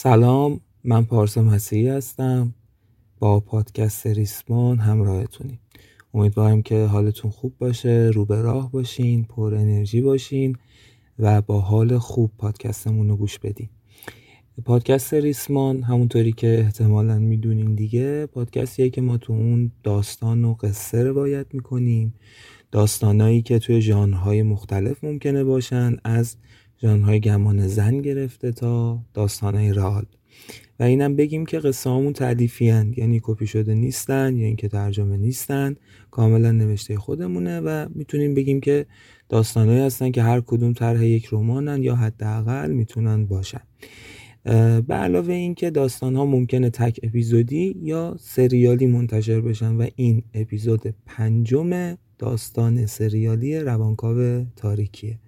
سلام من پارسا مسیحی هستم. با پادکست ریسمان همراهتونیم. امیدوارم که حالتون خوب باشه رو به راه باشین پر انرژی باشین و با حال خوب پادکستمون رو گوش بدین. پادکست ریسمان همونطوری که احتمالا می‌دونین دیگه پادکستیه که ما تو اون داستان و قصه روایت می‌کنیم. داستانایی که توی ژانرهای مختلف ممکنه باشن از ژانرهای گمان زن گرفته تا داستانهای رئال. و اینم بگیم که قصه همون تعلیفی یعنی کپی شده نیستن یا اینکه ترجمه نیستن کاملا نوشته خودمونه و می‌تونیم بگیم که داستانهایی هستن که هر کدوم طرح یک رمانن یا حداقل می‌تونن باشن. به علاوه اینکه داستان ها ممکنه تک اپیزودی یا سریالی منتشر بشن و این اپیزود پنجم داستان سریالی روانکاو تاریکیه.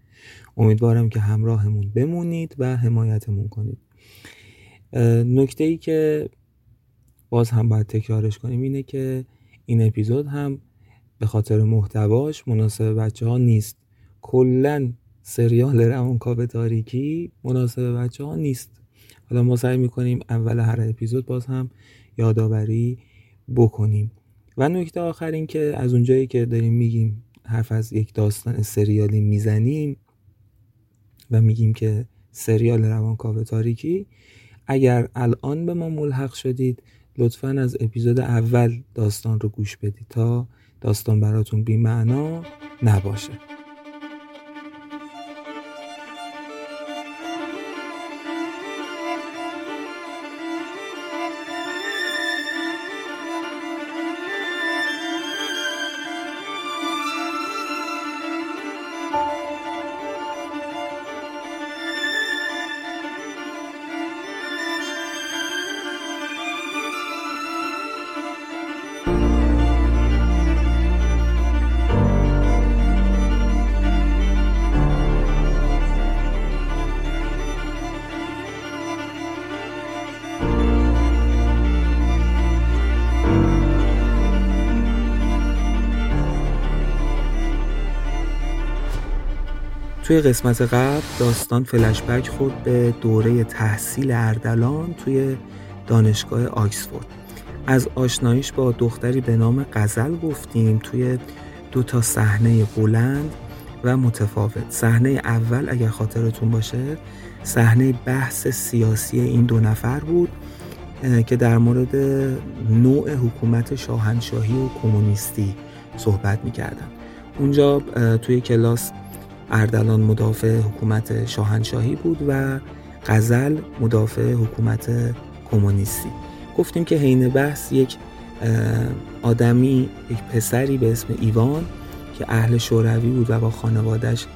امیدوارم که همراهمون بمونید و حمایتمون کنید. نکته ای که باز هم باید تکرارش کنیم اینه که این اپیزود هم به خاطر محتواش مناسب بچه ها نیست. کلا سریال روانکاو تاریکی مناسب بچه ها نیست. حالا ما سعی می‌کنیم اول هر اپیزود باز هم یادآوری بکنیم. و نکته آخر این که از اونجایی که داریم میگیم حرف از یک داستان سریالی می‌زنیم و میگیم که سریال روانکاو تاریکی. اگر الان به ما ملحق شدید لطفا از اپیزود اول داستان رو گوش بدید تا داستان براتون بی معنا نباشه. توی قسمت قبل داستان فلشبک خورد به دوره تحصیل اردلان توی دانشگاه آکسفورد. از آشناییش با دختری به نام قزل گفتیم توی دو تا صحنه بلند و متفاوت. صحنه اول اگر خاطرتون باشه صحنه بحث سیاسی این دو نفر بود که در مورد نوع حکومت شاهنشاهی و کمونیستی صحبت می‌کردن. اونجا توی کلاس اردلان مدافع حکومت شاهنشاهی بود و غزل مدافع حکومت کمونیستی. گفتیم که حین بحث یک آدمی یک پسری به اسم ایوان که اهل شوروی بود و با خانوادش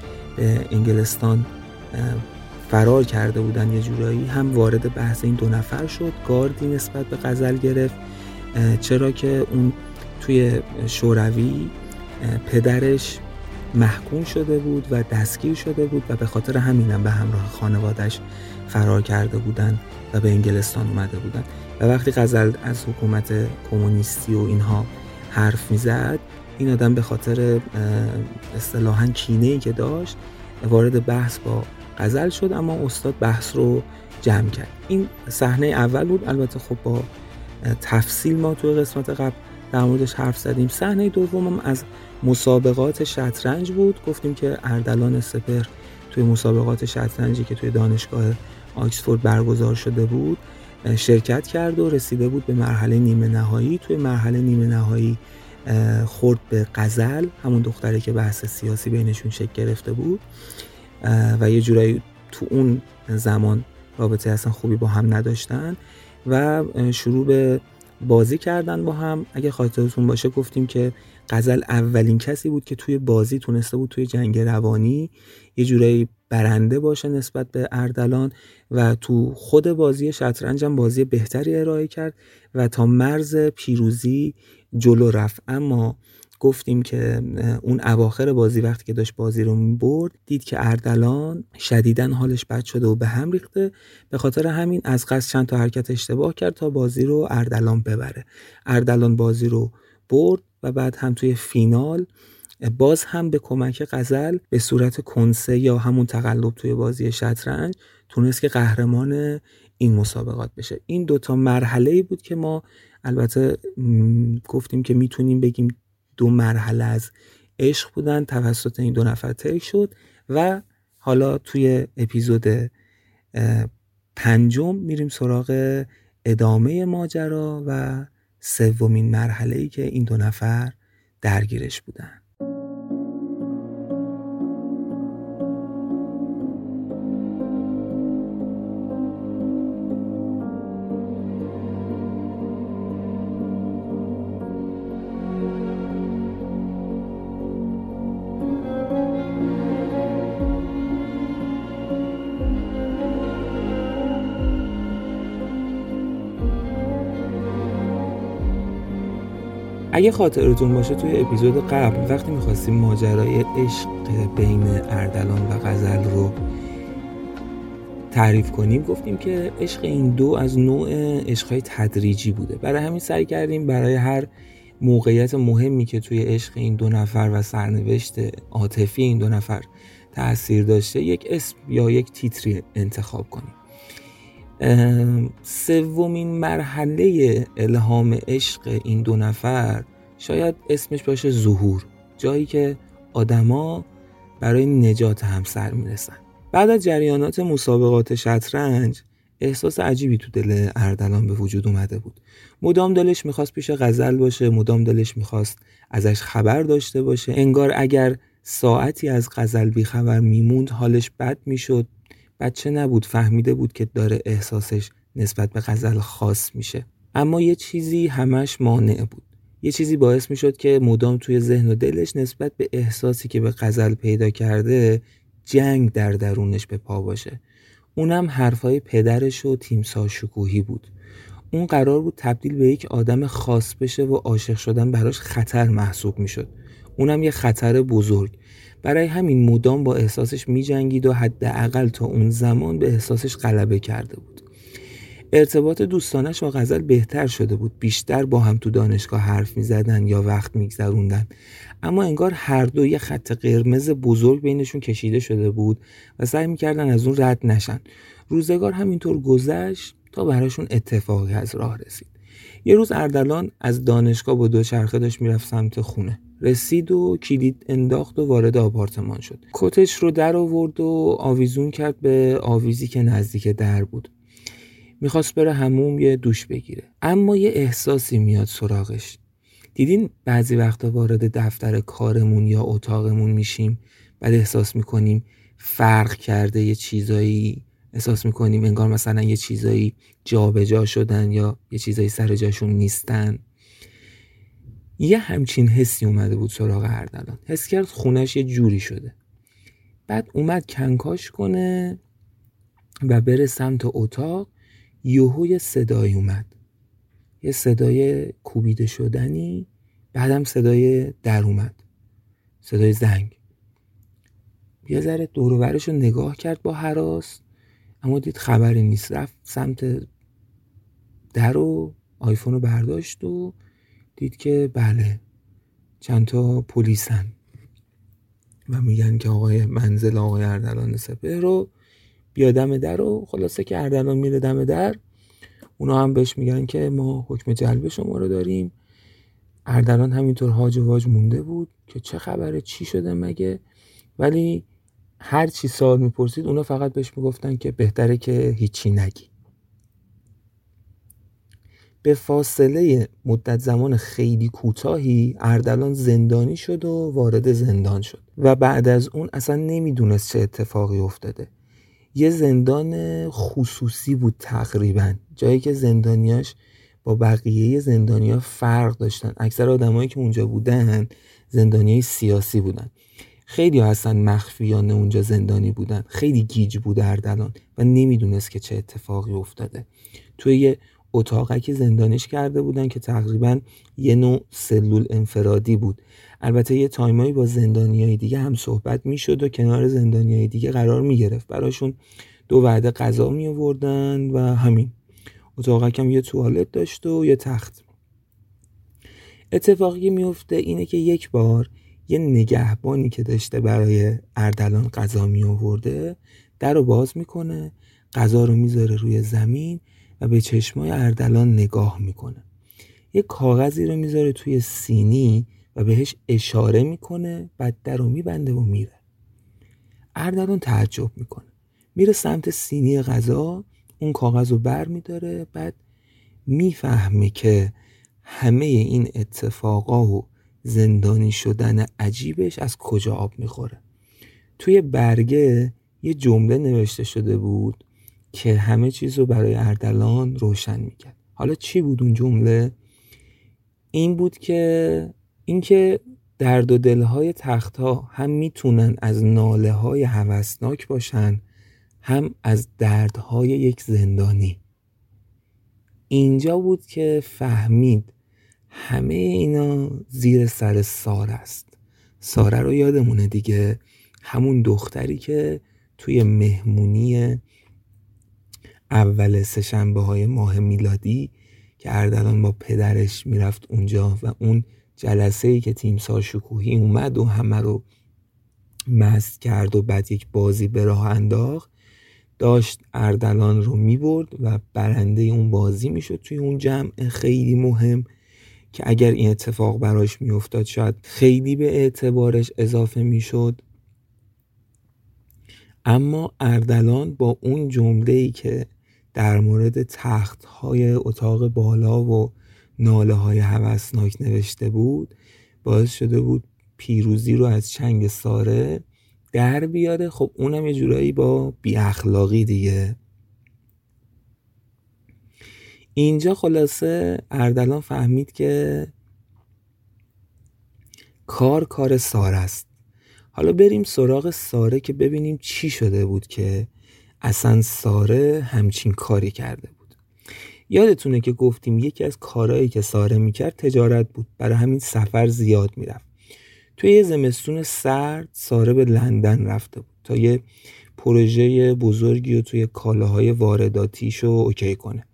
انگلستان فرار کرده بودن یه جورایی هم وارد بحث این دو نفر شد گاردی نسبت به غزل گرفت. چرا که اون توی شوروی پدرش محکوم شده بود و دستگیر شده بود و به خاطر همینم به همراه خانوادش فرار کرده بودن و به انگلستان اومده بودن و وقتی غزل از حکومت کمونیستی و اینها حرف می‌زد این آدم به خاطر اصطلاحا کینه ای که داشت وارد بحث با غزل شد اما استاد بحث رو جمع کرد. این صحنه اول بود. البته خب با تفصیل ما توی قسمت قبل در موردش حرف زدیم. صحنه دومم از مسابقات شطرنج بود. گفتیم که اردلان سپر توی مسابقات شطرنجی که توی دانشگاه آکسفورد برگزار شده بود شرکت کرد و رسیده بود به مرحله نیمه نهایی. توی مرحله نیمه نهایی خورد به قزل همون دختری که بحث سیاسی بینشون شکل گرفته بود. و یه جورایی تو اون زمان رابطه اصلا خوبی با هم نداشتن و شروع به بازی کردن با هم. اگه خاطرتون باشه گفتیم که غزل اولین کسی بود که توی بازی تونسته بود توی جنگ روانی یه جورایی برنده باشه نسبت به اردلان و تو خود بازی شطرنج هم بازی بهتری ارائه کرد و تا مرز پیروزی جلو رفت. اما گفتیم که اون اواخر بازی وقتی که داشت بازی رو برد دید که اردلان شدیدا حالش بد شده و به هم ریخته. به خاطر همین از قصد چند تا حرکت اشتباه کرد تا بازی رو اردلان ببره. اردلان بازی رو برد. و بعد هم توی فینال باز هم به کمک غزل به صورت کنسه یا همون تقلب توی بازی شطرنج تونست که قهرمان این مسابقات بشه. این دوتا مرحله ای بود که ما البته گفتیم که می‌تونیم بگیم دو مرحله از عشق بودن توسط این دو نفر طی شد و حالا توی اپیزود پنجم میریم سراغ ادامه ماجرا و سومین مرحله ای که این دو نفر درگیرش بودن. اگه خاطرتون باشه توی اپیزود قبل وقتی می‌خواستیم ماجرای عشق بین اردلان و غزل رو تعریف کنیم گفتیم که عشق این دو از نوع عشقهای تدریجی بوده. برای همین سعی کردیم برای هر موقعیت مهمی که توی عشق این دو نفر و سرنوشت عاطفی این دو نفر تاثیر داشته یک اسم یا یک تیتری انتخاب کنیم. سومین مرحله الهام عشق این دو نفر شاید اسمش باشه ظهور جایی که آدما برای نجات همسر می‌رسن. بعد از جریانات مسابقات شطرنج احساس عجیبی تو دل اردلان به وجود اومده بود. مدام دلش می‌خواست پیش غزل باشه مدام دلش می‌خواست ازش خبر داشته باشه. انگار اگر ساعتی از غزل بیخبر میموند حالش بد می‌شد. بچه نبود فهمیده بود که داره احساسش نسبت به غزل خاص میشه. اما یه چیزی همش مانع بود. یه چیزی باعث می‌شد که مدام توی ذهن و دلش نسبت به احساسی که به غزل پیدا کرده جنگ در درونش به پا باشه. اونم حرفای پدرش و تیمسا شکوهی بود. اون قرار بود تبدیل به یک آدم خاص بشه و عاشق شدن براش خطر محسوب می‌شد. اونم یه خطر بزرگ. برای همین مدام با احساسش میجنگید و حداقل تا اون زمان به احساسش غلبه کرده بود. ارتباط دوستانش با غزل بهتر شده بود. بیشتر با هم تو دانشگاه حرف می‌زدن یا وقت میگذروندن. اما انگار هر دو یه خط قرمز بزرگ بینشون کشیده شده بود و سعی می‌کردن از اون رد نشن. روزگار همینطور گذشت تا براشون اتفاقی از راه رسید. یه روز اردلان از دانشگاه با دوچرخه داشت می‌رفت سمت خونه. رسید و کلید انداخت و وارد آپارتمان شد. کتش رو در آورد و آویزون کرد به آویزی که نزدیک در بود. می‌خواست بره هموم یه دوش بگیره. اما یه احساسی میاد سراغش. دیدین بعضی وقتا وارد دفتر کارمون یا اتاقمون میشیم؟ بعد احساس می‌کنیم فرق کرده یه چیزایی احساس می‌کنیم. انگار مثلا یه چیزایی جابجا جا شدن یا یه چیزایی سر جاشون نیستن. یه همچین حسی اومده بود سراغ اردلان. حس کرد خونش یه جوری شده. بعد اومد کنکاش کنه و بره سمت اتاق یهو یه صدایی اومد. یه صدای کوبیده شدنی بعدم صدای در اومد. صدای زنگ. یه ذره دورورش رو نگاه کرد با حراس اما دید خبری نیست. رفت سمت در و آیفون رو برداشت و دید که بله چند تا پلیسن و میگن که آقای منزل آقای اردلان سپه رو بیا دم در و خلاصه که اردلان میره دم در. اونا هم بهش میگن که ما حکم جلب شما رو داریم. اردلان همینطور هاج و واج مونده بود که چه خبره چی شده مگه؟ ولی هر چی سوال می‌پرسید اونا فقط بهش می‌گفتن که بهتره که هیچی نگی به فاصله مدت زمان خیلی کوتاهی اردلان زندانی شد و وارد زندان شد و بعد از اون اصلا نمی‌دونست چه اتفاقی افتاده. یه زندان خصوصی بود تقریبا جایی که زندانیاش با بقیه زندانیا فرق داشتن. اکثر آدمایی که اونجا بودن زندانیای سیاسی بودن. خیلی هستن مخفیانه اونجا زندانی بودن. خیلی گیج بود اردلان و نمی‌دونست که چه اتفاقی افتاده. توی یه که زندانیش کرده بودن که تقریبا یه نوع سلول انفرادی بود. البته یه تایمایی با زندانیای دیگه هم صحبت می‌شد و کنار زندانیای دیگه قرار می‌گرفت. براشون دو وعده غذا می آوردن و همین. اتاقک هم یه توالت داشت و یه تخت. اتفاقی میفته اینه که یک بار یه نگهبانی که داشته برای اردلان غذا می آورده در رو باز می‌کنه غذا رو می‌ذاره روی زمین و به چشمای اردلان نگاه می‌کنه. یه کاغذی رو می‌ذاره توی سینی و بهش اشاره می‌کنه بعد در رو میبنده و میره. اردلان تعجب می‌کنه. میره سمت سینی غذا اون کاغذ رو بر میداره بعد می‌فهمه که همه این اتفاقا و زندانی شدن عجیبش از کجا آب می‌خوره. توی برگه یه جمله نوشته شده بود که همه چیز رو برای اردلان روشن می‌کرد. حالا چی بود اون جمله؟ این بود که اینکه درد و دلهای تختها هم می‌تونن از ناله های هوسناک باشن هم از دردهای یک زندانی. اینجا بود که فهمید همه اینا زیر سر سار است. ساره رو یادمونه دیگه؟ همون دختری که توی مهمونی اول سهشنبه های ماه میلادی که اردلان با پدرش می‌رفت اونجا و اون جلسه ای که تیمسار شکوهی اومد و همه رو مست کرد و بعد یک بازی به راه انداخت داشت اردلان رو می‌برد و برنده اون بازی می‌شد توی اون جمع. خیلی مهم که اگر این اتفاق براش میافتاد شاید خیلی به اعتبارش اضافه می‌شد. اما اردلان با اون جمله ای که در مورد تخت های اتاق بالا و ناله های هوسناک نوشته بود باعث شده بود پیروزی رو از چنگ ساره در بیاره. خب اونم یه جورایی با بی اخلاقی دیگه. اینجا خلاصه اردلان فهمید که کار کار ساره است. حالا بریم سراغ ساره که ببینیم چی شده بود که اصلا ساره همچین کاری کرده بود. یادتونه که گفتیم یکی از کارهایی که ساره می‌کرد تجارت بود. برای همین سفر زیاد می‌رفت. توی یه زمستون سرد ساره به لندن رفته بود تا یه پروژه بزرگی و توی کالاهای وارداتیشو اوکی کنه.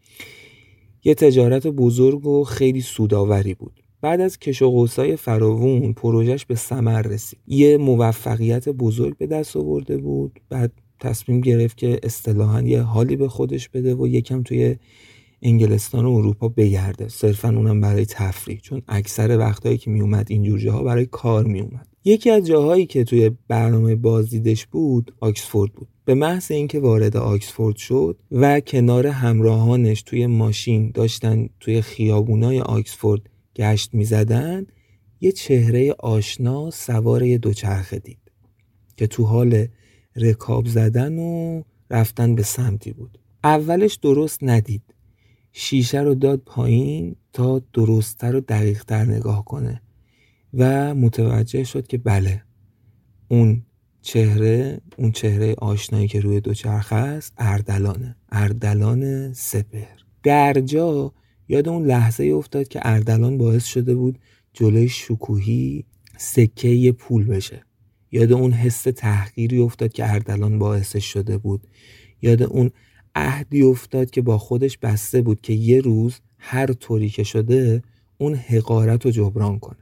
یه تجارت بزرگ و خیلی سوداوری بود. بعد از کش و قوسای فراوون پروژش به ثمر رسید. یه موفقیت بزرگ به دست آورده بود. بعد تصمیم گرفت که اصطلاحا یه حالی به خودش بده و یکم توی انگلستان و اروپا بگرده. صرفا اونم برای تفریح چون اکثر وقتهایی که میومد اینجور جاها برای کار میومد یکی از جاهایی که توی برنامه بازدیدش بود آکسفورد بود. به محض اینکه وارد آکسفورد شد و کنار همراهانش توی ماشین داشتن توی خیابونای آکسفورد گشت می‌زدن یه چهره آشنا سوار یه دوچرخه دید که تو حال رکاب زدن و رفتن به سمتی بود. اولش درست ندید. شیشه رو داد پایین تا درستتر و دقیقتر نگاه کنه و متوجه شد که بله اون چهره اون چهره آشنایی که روی دوچرخه است اردلانه. اردلان سپر در جا یاد اون لحظه افتاد که اردلان باعث شده بود جلوی شکوهی سکه پول بشه. یاد اون حس تحقیری افتاد که اردلان باعثش شده بود. یاد اون عهدی افتاد که با خودش بسته بود که یه روز هر طوری که شده اون حقارت رو جبران کنه.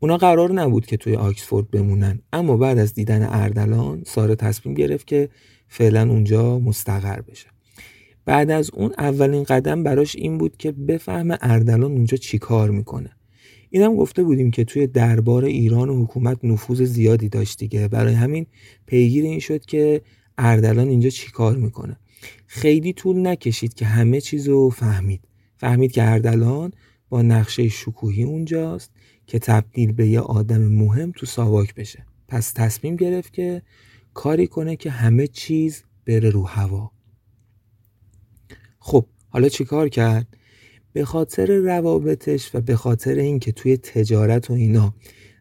اونا قرار نبود که توی آکسفورد بمونن اما بعد از دیدن اردلان ساره تصمیم گرفت که فعلا اونجا مستقر بشه. بعد از اون اولین قدم براش این بود که بفهمه اردلان اونجا چی کار می‌کنه. اینم گفته بودیم که توی دربار ایران و حکومت نفوذ زیادی داشت دیگه. برای همین پیگیر این شد که اردلان اینجا چی کار می‌کنه. خیلی طول نکشید که همه چیز رو فهمید. فهمید که اردلان با نقشه شکوهی اونجاست که تبدیل به یه آدم مهم تو ساواک بشه. پس تصمیم گرفت که کاری کنه که همه چیز بره رو هوا. خب حالا چیکار کرد؟ به خاطر روابطش و به خاطر اینکه توی تجارت و اینا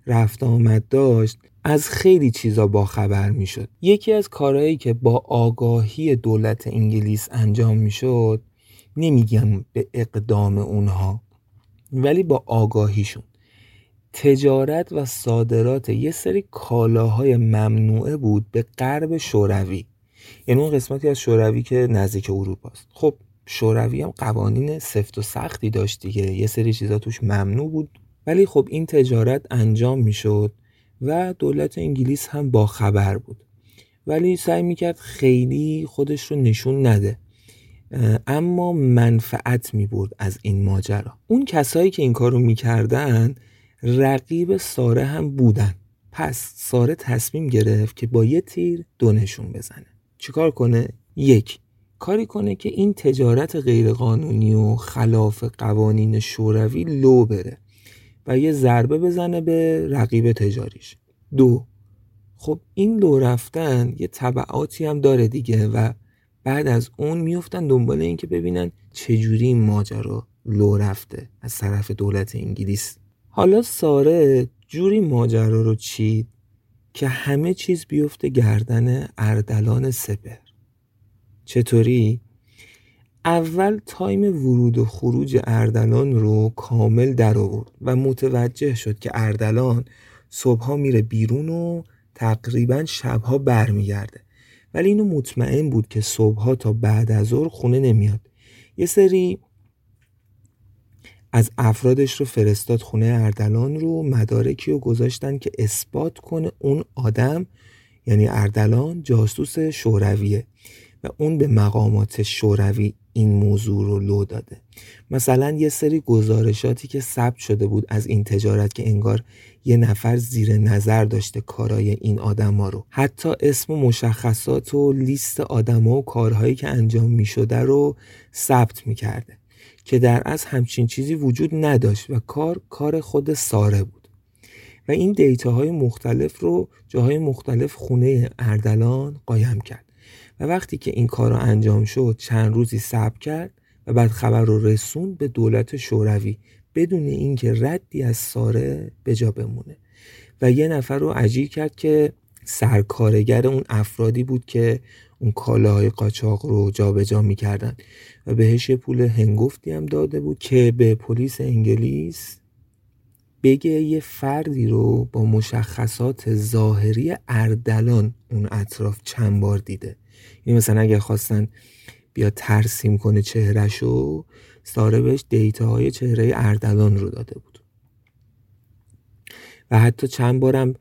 رفت آمد داشت از خیلی چیزا با خبر می‌شد. یکی از کارهایی که با آگاهی دولت انگلیس انجام می‌شد نمیگم به اقدام اونها ولی با آگاهیشون. تجارت و صادرات یه سری کالاهای ممنوعه بود به غرب شوروی. یعنی اون قسمتی از شوروی که نزدیک اروپا است خب شوروی هم قوانین سفت و سختی داشت دیگه. یه سری چیزا توش ممنوع بود. ولی خب این تجارت انجام می‌شد و دولت انگلیس هم با خبر بود. ولی سعی می‌کرد خیلی خودش رو نشون نده. اما منفعت می‌برد از این ماجرا. اون کسایی که این کارو می‌کردن رقیب ساره هم بودن. پس ساره تصمیم گرفت که با یه تیر دونشون بزنه. چیکار کنه؟ یک کاری کنه که این تجارت غیرقانونی و خلاف قوانین شوروی لو بره و یه ضربه بزنه به رقیب تجاریش. دو خب این لو رفتن یه طبعاتی هم داره دیگه و بعد از اون میفتن دنبال این که ببینن چجوری این ماجرا لو رفته از طرف دولت انگلیس. حالا ساره جوری ماجرا رو چید که همه چیز بیفته گردن اردلان سپر چطوری؟ اول تایم ورود و خروج اردلان رو کامل در آورد و متوجه شد که اردلان صبحها میره بیرون و تقریبا شبها برمیگرده. ولی اینو مطمئن بود که صبحها تا بعد از ظهر خونه نمیاد. یه سری از افرادش رو فرستاد خونه اردلان رو مدارکی رو گذاشتن که اثبات کنه اون آدم یعنی اردلان جاسوس شورویه. و اون به مقامات شوروی این موضوع رو لو داده. مثلا یه سری گزارشاتی که ثبت شده بود از این تجارت که انگار یه نفر زیر نظر داشته کارای این آدما رو. حتی اسم و مشخصات و لیست آدما و کارهایی که انجام می شده رو ثبت می کرده که در از همچین چیزی وجود نداشت و کار کار خود ساره بود. و این دیتاهای مختلف رو جاهای مختلف خونه اردلان قایم کرد. و وقتی که این کار انجام شد چند روزی صبر کرد و بعد خبر رو رسون به دولت شوروی بدون اینکه ردی از ساره به جا بمونه. و یه نفر رو عجیب کرد که سرکارگر اون افرادی بود که اون کالاهای قاچاق رو جابجا جا می‌کردن. و بهش پول هنگفتی هم داده بود که به پلیس انگلیس بگه یه فردی رو با مشخصات ظاهری اردلان اون اطراف چند بار دیده. این مثلا اگر خواستن بیا ترسیم کنه چهرهشو ساره بهش دیتاهای چهره اردلان رو داده بود. و حتی چند بارم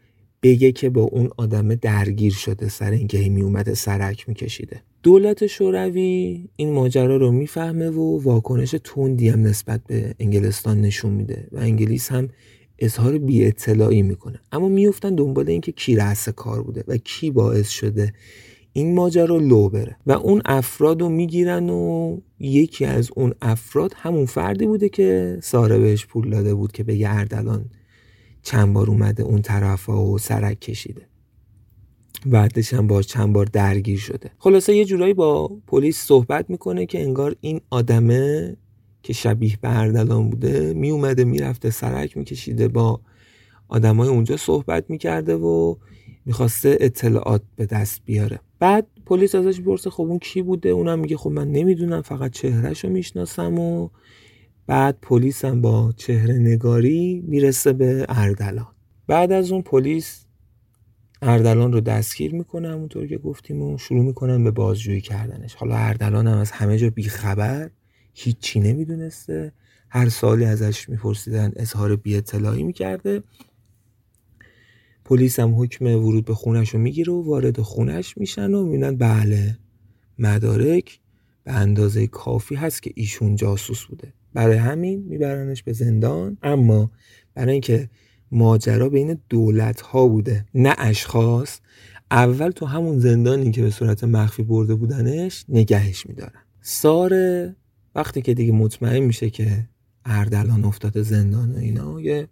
بگه که با اون آدم درگیر شده سر اینکه هی اومده سرک میکشیده. دولت شوروی این ماجرا رو می‌فهمه و واکنش تندی هم نسبت به انگلستان نشون میده و انگلیس هم اظهار بی اطلاعی می‌کنه. اما میفتن دنبال اینکه کی رأس کار بوده و کی باعث شده این ماجرا لو بره. و اون افراد رو می‌گیرن و یکی از اون افراد همون فردی بوده که ساره بهش پول داده بود که به اردلان چند بار اومده اون طرف و سرک کشیده. بعدش هم با چند بار درگیر شده. خلاصه یه جورایی با پلیس صحبت می‌کنه که انگار این آدمه که شبیه به اردلان بوده میومده می‌رفته سرک میکشیده با آدمای اونجا صحبت می‌کرده و می‌خواسته اطلاعات به دست بیاره. بعد پلیس ازش پرسه خب اون کی بوده؟ اونم میگه خب من نمی‌دونم فقط چهرهش رو می‌شناسم و بعد پلیس هم با چهره نگاری می‌رسه به اردلان. بعد از اون پلیس اردلان رو دستگیر می‌کنه همونطور که گفتیم و شروع می‌کنن به بازجویی کردنش. حالا اردلان هم از همه جا بیخبر هیچی نمی‌دونسته. هر سالی ازش میپرسیدن اظهار بی اطلاعی می‌کرده. پلیس هم حکم ورود به خونش رو می‌گیره و وارد خونش میشن و می‌بینن بله مدارک به اندازه کافی هست که ایشون جاسوس بوده. برای همین میبرنش به زندان. اما برای اینکه ماجرا بین دولت ها بوده نه اشخاص اول تو همون زندانی که به صورت مخفی برده بودنش نگهش میدارن. ساره وقتی که دیگه مطمئن میشه که اردلان افتاده زندان و اینا یه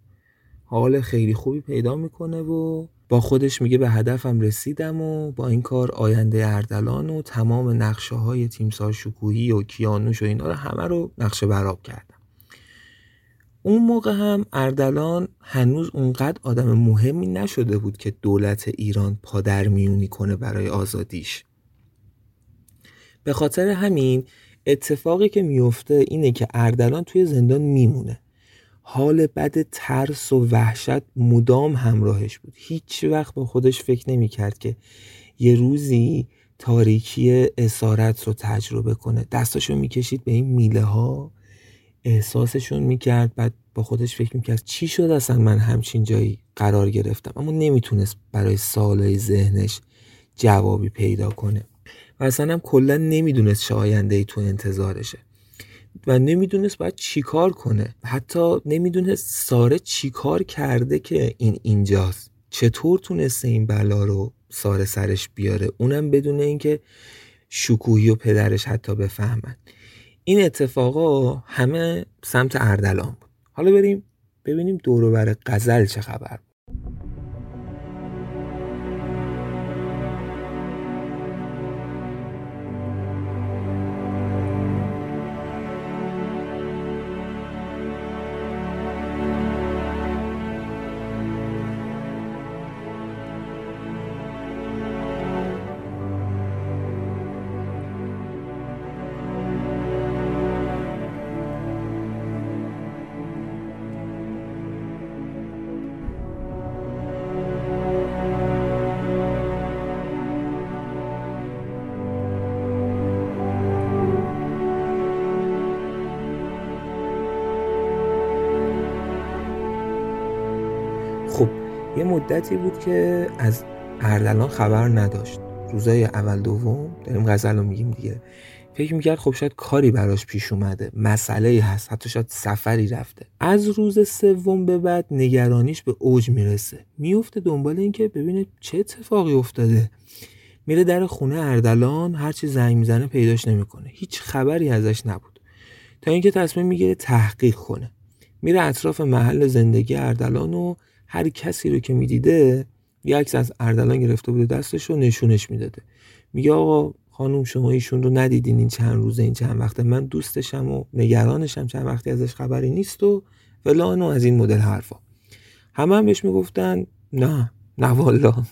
حال خیلی خوبی پیدا می‌کنه و با خودش میگه به هدفم رسیدم و با این کار آینده اردلان و تمام نقشه های تیمسار شکوهی و کیانوش و اینا رو همه رو نقشه براب کردم. اون موقع هم اردلان هنوز اونقدر آدم مهمی نشده بود که دولت ایران پادر میونی کنه برای آزادیش. به خاطر همین اتفاقی که میفته اینه که اردلان توی زندان میمونه. حال بد ترس و وحشت مدام همراهش بود. هیچ وقت با خودش فکر نمی کرد که یه روزی تاریکی اسارت رو تجربه کنه. دستاشو می‌کشید به این میله ها احساسشون می‌کرد بعد با خودش فکر می‌کرد چی شد اصلا من همچین جایی قرار گرفتم؟ اما نمی‌تونست برای سالهای ذهنش جوابی پیدا کنه. و اصلا هم کلا نمی‌دونست چه آینده ای تو انتظارشه. و نمی‌دونست باید چیکار کنه. حتی نمی‌دونست ساره چیکار کرده که این اینجاست. چطور تونسته این بلا رو ساره سرش بیاره؟ اونم بدون اینکه شکوهی و پدرش حتی بفهمن. این اتفاقا همه سمت اردلان بود. حالا بریم ببینیم دور غزل چه خبر یه مدتی بود که از اردلان خبر نداشت. روزای اول دوم داریم غزل رو میگیم دیگه. فکر می‌کرد خب شاید کاری براش پیش اومده. مسئله هست. حتی شاید سفری رفته. از روز سوم به بعد نگرانیش به اوج می‌رسه. میفته دنبال اینکه ببینه چه اتفاقی افتاده. میره در خونه اردلان هرچی زنگ می‌زنه پیداش نمی‌کنه. هیچ خبری ازش نبود. تا اینکه تصمیم می‌گیره تحقیق کنه. میره اطراف محل زندگی اردلان و هر کسی رو که می‌دیده یه عکس از اردلان گرفته بوده دستش رو نشونش می‌داده. میگه آقا خانم شما ایشون رو ندیدین این چند روزه این چند وقته. من دوستشم و نگرانشم چند وقتی ازش خبری نیست و فلان از این مدل حرفا. همه هم بهش می‌گفتن نه نه والا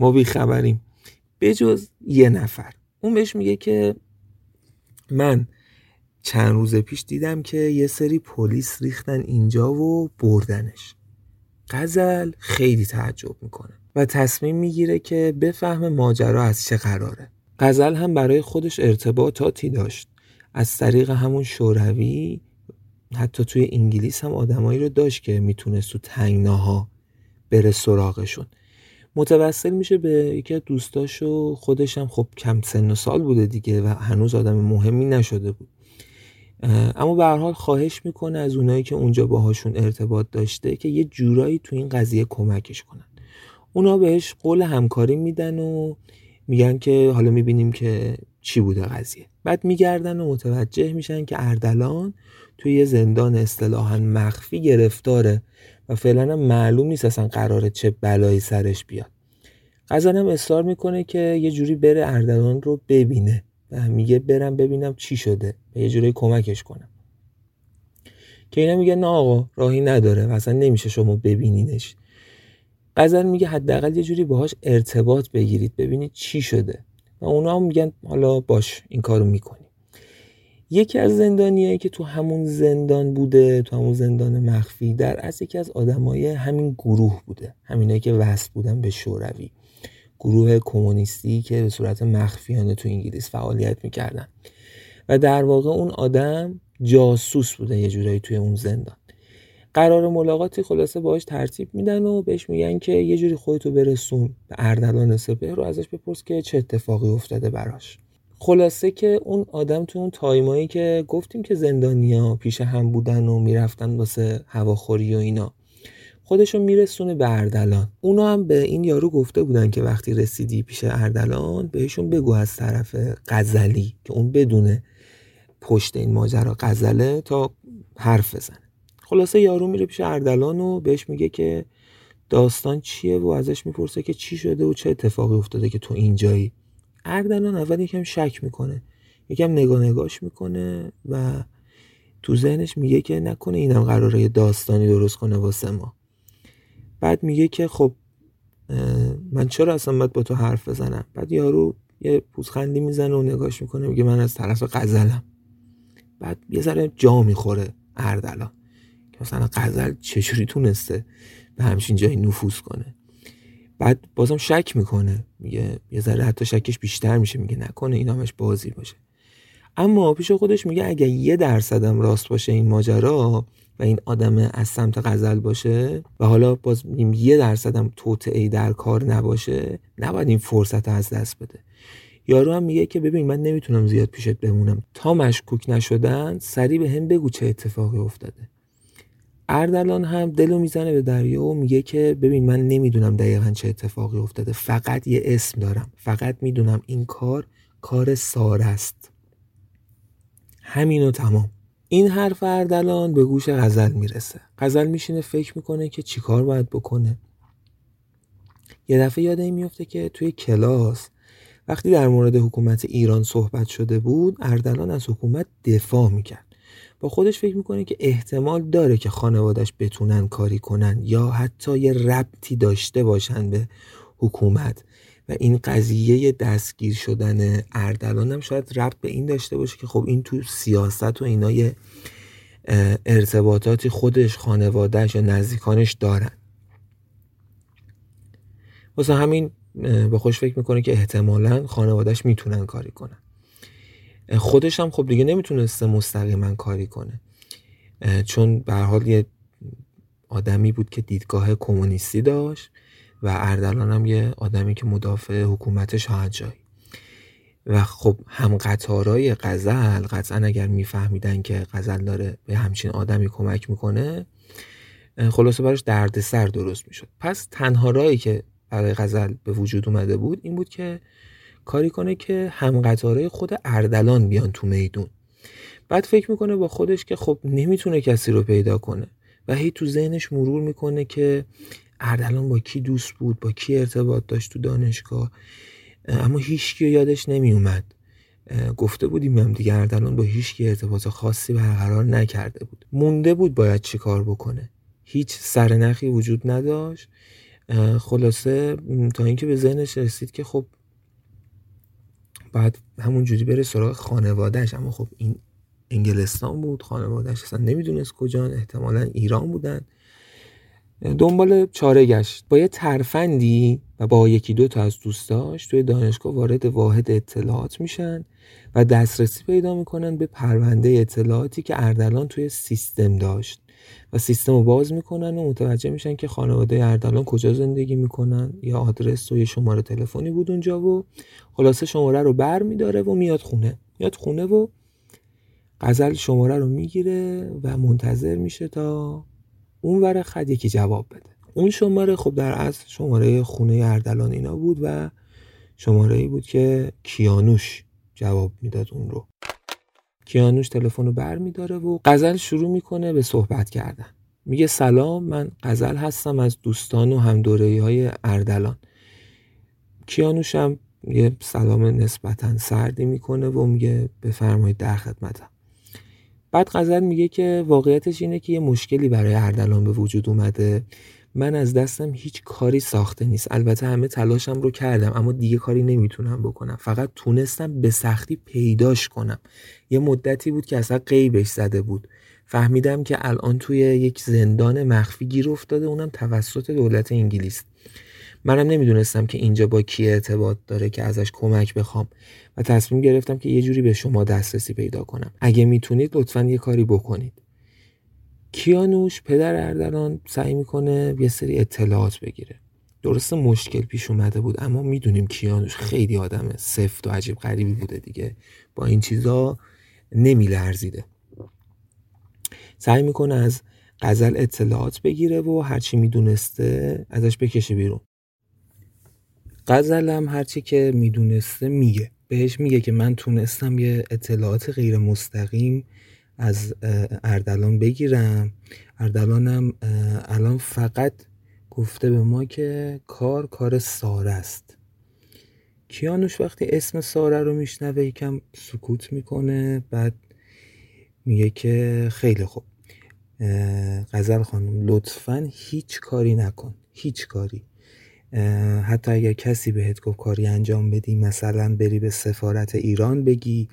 ما بی خبریم بجز یه نفر. اون بهش میگه که من چند روز پیش دیدم که یه سری پلیس ریختن اینجا و بردنش. غزل خیلی تعجب می‌کنه و تصمیم می‌گیره که بفهم ماجرا از چه قراره. غزل هم برای خودش ارتباطاتی داشت. از طریق همون شوروی حتی توی انگلیس هم آدمایی رو داشت که می‌تونست تو تنگناها بره سراغشون. متوسل میشه به یکی از دوستاش و خودش هم خب کم سن و سال بوده دیگه و هنوز آدم مهمی نشده بود. اما به هر حال خواهش می‌کنه از اونایی که اونجا باهاشون ارتباط داشته که یه جورایی تو این قضیه کمکش کنن. اونا بهش قول همکاری میدن و میگن که حالا می‌بینیم که چی بوده قضیه. بعد میگردن و متوجه میشن که اردلان توی یه زندان اصطلاحا مخفی گرفتاره و فعلا معلوم نیست اصلا قراره چه بلایی سرش بیاد. هم اصرار می‌کنه که یه جوری بره اردلان رو ببینه. و میگه برم ببینم چی شده و یه جوری کمکش کنم. که اینا میگه نه آقا راهی نداره و اصلا نمیشه شما ببینینش. غزل میگه حداقل یه جوری باهاش ارتباط بگیرید ببینید چی شده. و اونا هم میگن حالا باش این کارو می‌کنی یکی از زندانیایی که تو همون زندان بوده تو همون زندان مخفی در از یکی از آدمای همین گروه بوده. همینایی که وصل بودن به شوروی. گروه کمونیستی که به صورت مخفیانه تو انگلیس فعالیت می‌کردن. و در واقع اون آدم جاسوس بوده یه جورایی توی اون زندان. قرار ملاقاتی خلاصه باهاش ترتیب میدن و بهش میگن که یه جوری خودتو برسون به اردلان سپه رو ازش بپرس که چه اتفاقی افتاده براش. خلاصه که اون آدم تو اون تایمایی که گفتیم که زندانیا پیش هم بودن و می‌رفتن واسه هواخوری و اینا خودشون میرسونه به اردلان. اونا هم به این یارو گفته بودن که وقتی رسیدی پیش اردلان بهشون بگو از طرف غزلی که اون بدونه پشت این ماجرا غزله تا حرف بزنه. خلاصه یارو میره پیش اردلان و بهش میگه که داستان چیه و ازش می‌پرسه که چی شده و چه اتفاقی افتاده که تو اینجایی. اردلان اول یکم شک می‌کنه یکم نگاه نگاش می‌کنه و تو ذهنش میگه که نکنه اینم قراره داستانی درست کنه واسه ما. بعد میگه که خب من چرا اصلا باید با تو حرف بزنم؟ بعد یارو یه پوزخندی می‌زنه و نگاش می‌کنه میگه من از طرف غزلم. بعد یه ذره جا می‌خوره اردلان که مثلا غزل چجوری تونسته به همچین جایی نفوذ کنه. بعد بازم شک می‌کنه میگه یه ذره حتی شکش بیشتر میشه میگه نکنه این همش بازی باشه. اما پیش خودش میگه اگه یه درصدم راست باشه این ماجرا و این آدم از سمت غزل باشه و حالا باز یه درصدم توطعه در کار نباشه نباید این فرصت از دست بده. یارو هم میگه که ببین من نمی‌تونم زیاد پیشت بمونم. تا مشکوک نشدن سریع به هم بگو چه اتفاقی افتاده. اردلان هم دلو می‌زنه به دریا و میگه که ببین من نمی‌دونم دقیقا چه اتفاقی افتاده. فقط یه اسم دارم. فقط می‌دونم این کار کار سار است. همین و تمام. این حرف اردلان به گوش غزل می‌رسه. غزل میشینه فکر می‌کنه که چیکار باید بکنه. یه دفعه یاد این میفته که توی کلاس وقتی در مورد حکومت ایران صحبت شده بود اردلان از حکومت دفاع می‌کرد. با خودش فکر می‌کنه که احتمال داره که خانوادش بتونن کاری کنن یا حتی یه ربطی داشته باشن به حکومت. و این قضیه دستگیر شدن اردلان هم شاید ربط به این داشته باشه که خب این تو سیاست و اینا یه ارتباطاتی خودش خانوادهش یا نزدیکانش دارن. واسه همین به خوش فکر می‌کنه که احتمالا خانوادهش می‌تونن کاری کنن. خودش هم خب دیگه نمی‌تونسته مستقیما کاری کنه. چون به حال یه آدمی بود که دیدگاه کمونیستی داشت. و اردلان هم یه آدمی که مدافع حکومت شاهنشاهی و خب هم قطارای غزل قطعا اگر میفهمیدن که غزل داره به همچین آدمی کمک می‌کنه خلاصه براش دردسر درست می‌شد. پس تنها رایی که برای غزل به وجود اومده بود این بود که کاری کنه که هم قطاره خود اردلان بیان تو میدون. بعد فکر می‌کنه با خودش که خب نمی‌تونه کسی رو پیدا کنه و هی تو ذهنش مرور می‌کنه که اردلان با کی دوست بود با کی ارتباط داشت تو دانشگاه؟ اما هیچکی یادش نمیومد گفته بودیم هم دیگه اردلان با هیچکی ارتباط خاصی برقرار نکرده بود. مونده بود باید چی کار بکنه. هیچ سرنخی وجود نداشت. خلاصه تا اینکه به ذهنش رسید که خب بعد همونجوری بره سراغ خانوادهش اما خب این انگلستان بود خانوادهش اصلا نمی‌دونست کجا احتمالا ایران بودن. دنبال چاره گشت. با یه ترفندی و با یکی دو تا از دوستاش توی دانشگاه وارد واحد اطلاعات میشن و دسترسی پیدا می‌کنن به پرونده اطلاعاتی که اردلان توی سیستم داشت. و سیستم رو باز می‌کنن و متوجه میشن که خانواده اردلان کجا زندگی می‌کنن. یا آدرس و یه شماره تلفنی بود اونجا و خلاصه شماره رو بر میداره و میاد خونه. میاد خونه و غزل شماره رو می‌گیره و منتظر میشه تا اون ور خط یکی جواب بده. اون شماره خب در اصل شماره خونه اردلان اینا بود و شماره ای بود که کیانوش جواب می‌داد اون رو. کیانوش تلفن رو بر میداره و غزل شروع می‌کنه به صحبت کردن. میگه سلام من غزل هستم از دوستان و همدورهی های اردلان. کیانوش هم یه سلام نسبتا سردی می‌کنه و میگه بفرمایید در خدمتم. بعد غزل میگه که واقعیتش اینه که یه مشکلی برای اردلان به وجود اومده. من از دستم هیچ کاری ساخته نیست. البته همه تلاشم رو کردم اما دیگه کاری نمی‌تونم بکنم. فقط تونستم به سختی پیداش کنم. یه مدتی بود که اصلا قیبش زده بود. فهمیدم که الان توی یک زندان مخفی گیر افتاده اونم توسط دولت انگلیس. منم نمی‌دونستم که اینجا با کی ارتباط داره که ازش کمک بخوام و تصمیم گرفتم که یه جوری به شما دسترسی پیدا کنم. اگه می‌تونید لطفا یه کاری بکنید. کیانوش پدر اردلان سعی می‌کنه یه سری اطلاعات بگیره. درست مشکل پیش اومده بود اما می‌دونیم کیانوش خیلی آدم سفت و عجیب غریبی بوده دیگه. با این چیزا نمیلرزیده. سعی می‌کنه از غزل اطلاعات بگیره و هرچی می‌دونسته ازش بکشه بیرون. غزل هم هرچی که می‌دونسته میگه. بهش میگه که من تونستم یه اطلاعات غیر مستقیم از اردلان بگیرم. اردلانم الان فقط گفته به ما که کار کار ساره است. کیانوش وقتی اسم ساره رو میشنوه یکم سکوت می‌کنه بعد میگه که خیلی خوب. غزل خانم لطفا هیچ کاری نکن. هیچ کاری. حتی اگر کسی بهت گفت کاری انجام بدی مثلا بری به سفارت ایران بگی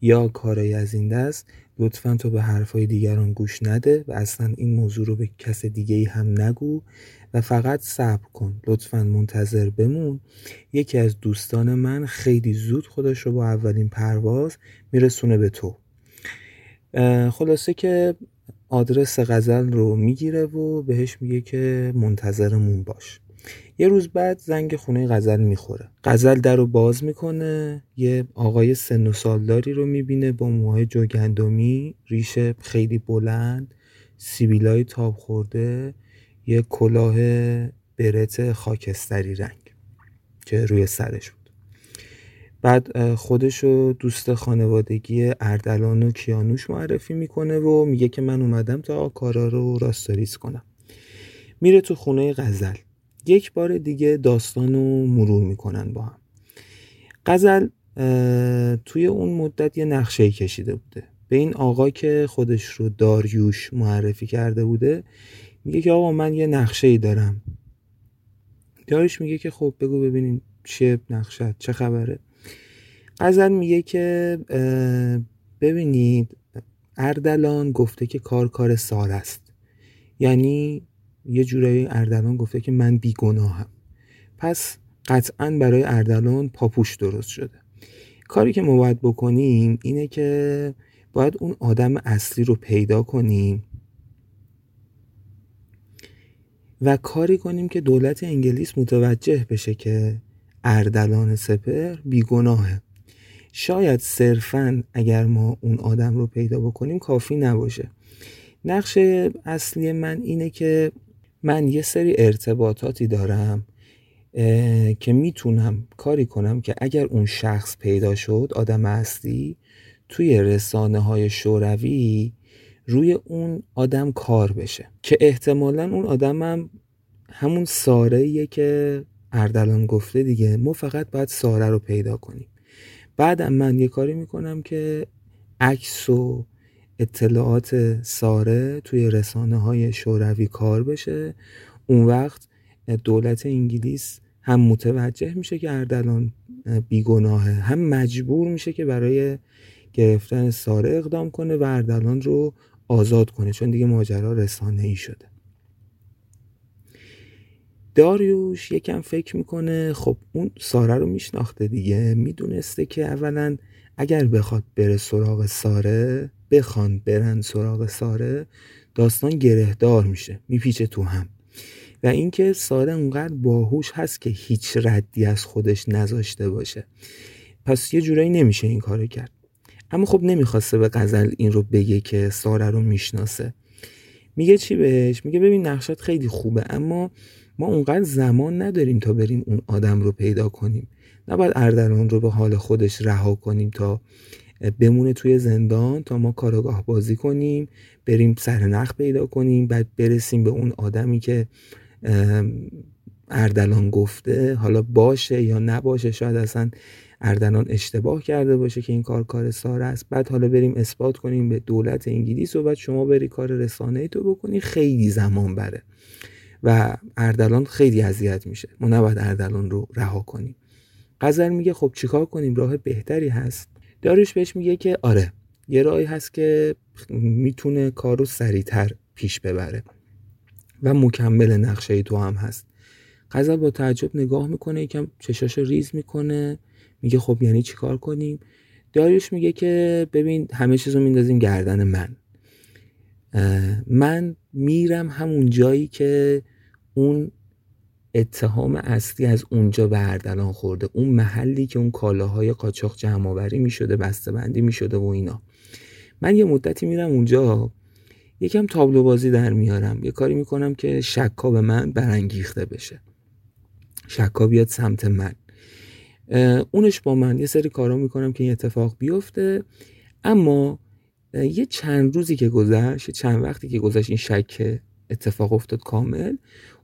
یا کارایی از این دست لطفا تو به حرفهای دیگران گوش نده و اصلا این موضوع رو به کس دیگه ای هم نگو و فقط صبر کن. لطفا منتظر بمون. یکی از دوستان من خیلی زود خودش رو با اولین پرواز میرسونه به تو. خلاصه که آدرس غزل رو می‌گیره و بهش میگه که منتظرمون باش. یه روز بعد زنگ خونه غزل می‌خوره. غزل در رو باز می‌کنه یه آقای سن و سالداری رو می‌بینه با موهای جوگندمی ریشه خیلی بلند سیبیلای تاب خورده یه کلاه برت خاکستری رنگ که روی سرش بود. بعد خودش رو دوست خانوادگی اردلان و کیانوش معرفی می‌کنه و میگه که من اومدم تا کارا رو راستاریز کنم. میره تو خونه غزل. یک بار دیگه داستان رو مرور می‌کنن با هم. غزل توی اون مدت یه نقشه کشیده بوده. به این آقا که خودش رو داریوش معرفی کرده بوده میگه که آقا من یه نقشه دارم. داریوش میگه که خب بگو ببینیم چه نقشه چه خبره. غزل میگه که ببینید اردلان گفته که کار کار سار است. یعنی یه جورایی اردلان گفته که من بیگناهم. پس قطعا برای اردلان پاپوش درست شده. کاری که ما باید بکنیم اینه که باید اون آدم اصلی رو پیدا کنیم و کاری کنیم که دولت انگلیس متوجه بشه که اردلان سپر بیگناهه. شاید صرفا اگر ما اون آدم رو پیدا بکنیم کافی نباشه. نقش اصلی من اینه که من یه سری ارتباطاتی دارم که می‌تونم کاری کنم که اگر اون شخص پیدا شد آدم اصلی توی رسانه های شوروی روی اون آدم کار بشه. که احتمالا اون آدم هم همون ساره که اردلان گفته دیگه ما فقط باید ساره رو پیدا کنیم. بعدم من یه کاری می‌کنم که عکس و اطلاعات ساره توی رسانه های شوروی کار بشه. اون وقت دولت انگلیس هم متوجه میشه که اردلان بیگناهه هم مجبور میشه که برای گرفتن ساره اقدام کنه و اردلان رو آزاد کنه چون دیگه ماجرا رسانه ای شده. داریوش یکم فکر می‌کنه خب اون ساره رو میشناخته دیگه می‌دونسته که اولا اگر بخواد بره سراغ ساره بخوان برن سراغ ساره داستان گرهدار میشه میپیچه تو هم. و اینکه ساره اونقدر باهوش هست که هیچ ردی از خودش نذاشته باشه. پس یه جورایی نمیشه این کارو کرد. اما خب نمی‌خواسته به غزل این رو بگه که ساره رو می‌شناسه. میگه چی بهش؟ میگه ببین نقشات خیلی خوبه اما ما اونقدر زمان نداریم تا بریم اون آدم رو پیدا کنیم. نباید اردلان رو به حال خودش رها کنیم تا بمونه توی زندان تا ما کارگاه بازی کنیم بریم سرنخ پیدا کنیم بعد برسیم به اون آدمی که اردلان گفته. حالا باشه یا نباشه شاید اصلا اردلان اشتباه کرده باشه که این کار کار ساره است. بعد حالا بریم اثبات کنیم به دولت انگلیس و بعد شما بری کار رسانه تو بکنی خیلی زمان بره. و اردلان خیلی اذیت میشه. ما نباید اردلان رو رها کنیم. غزل میگه خب چیکار کنیم؟ راه بهتری هست. داروش بهش میگه که آره یه راهی هست که می‌تونه کار رو سریعتر پیش ببره و مکمل نقشه تو هم هست. غزل با تعجب نگاه می‌کنه یکم چشاش ریز می‌کنه میگه خب یعنی چیکار کنیم؟ داریوش میگه که ببین همه چیز رو میندازیم گردن من. من میرم همون جایی که اون اتهام اصلی از اونجا به اردلان خورده. اون محلی که اون کالاهای قاچاق جمع آوری می‌شده بسته بندی می‌شده و اینا. من یه مدتی میرم اونجا یکم تابلو بازی در میارم. یه کاری می‌کنم که شکا به من برانگیخته بشه. شکا بیاد سمت من. اونش با من. یه سری کارا می‌کنم که این اتفاق بیفته. اما یه چند روزی که گذشت چند وقتی که گذشت این شک اتفاق افتاد کامل.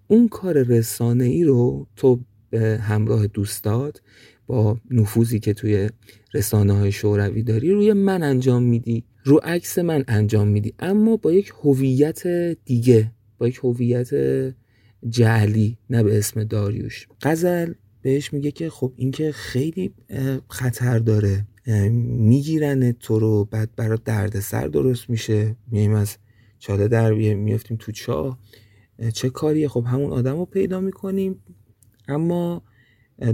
اون کار رسانه ای رو تو همراه دوستات با نفوذی که توی رسانه های شوروی داری روی من انجام میدی رو عکس من انجام میدی. اما با یک هویت دیگه با یک هویت جعلی نه به اسم داریوش. غزل بهش میگه که خب این که خیلی خطر داره. می‌گیرن تو رو بعد برات دردسر درست میشه. میایم از چاله در میفتیم تو چاه. چه کاریه؟ خب همون آدم رو پیدا می‌کنیم. اما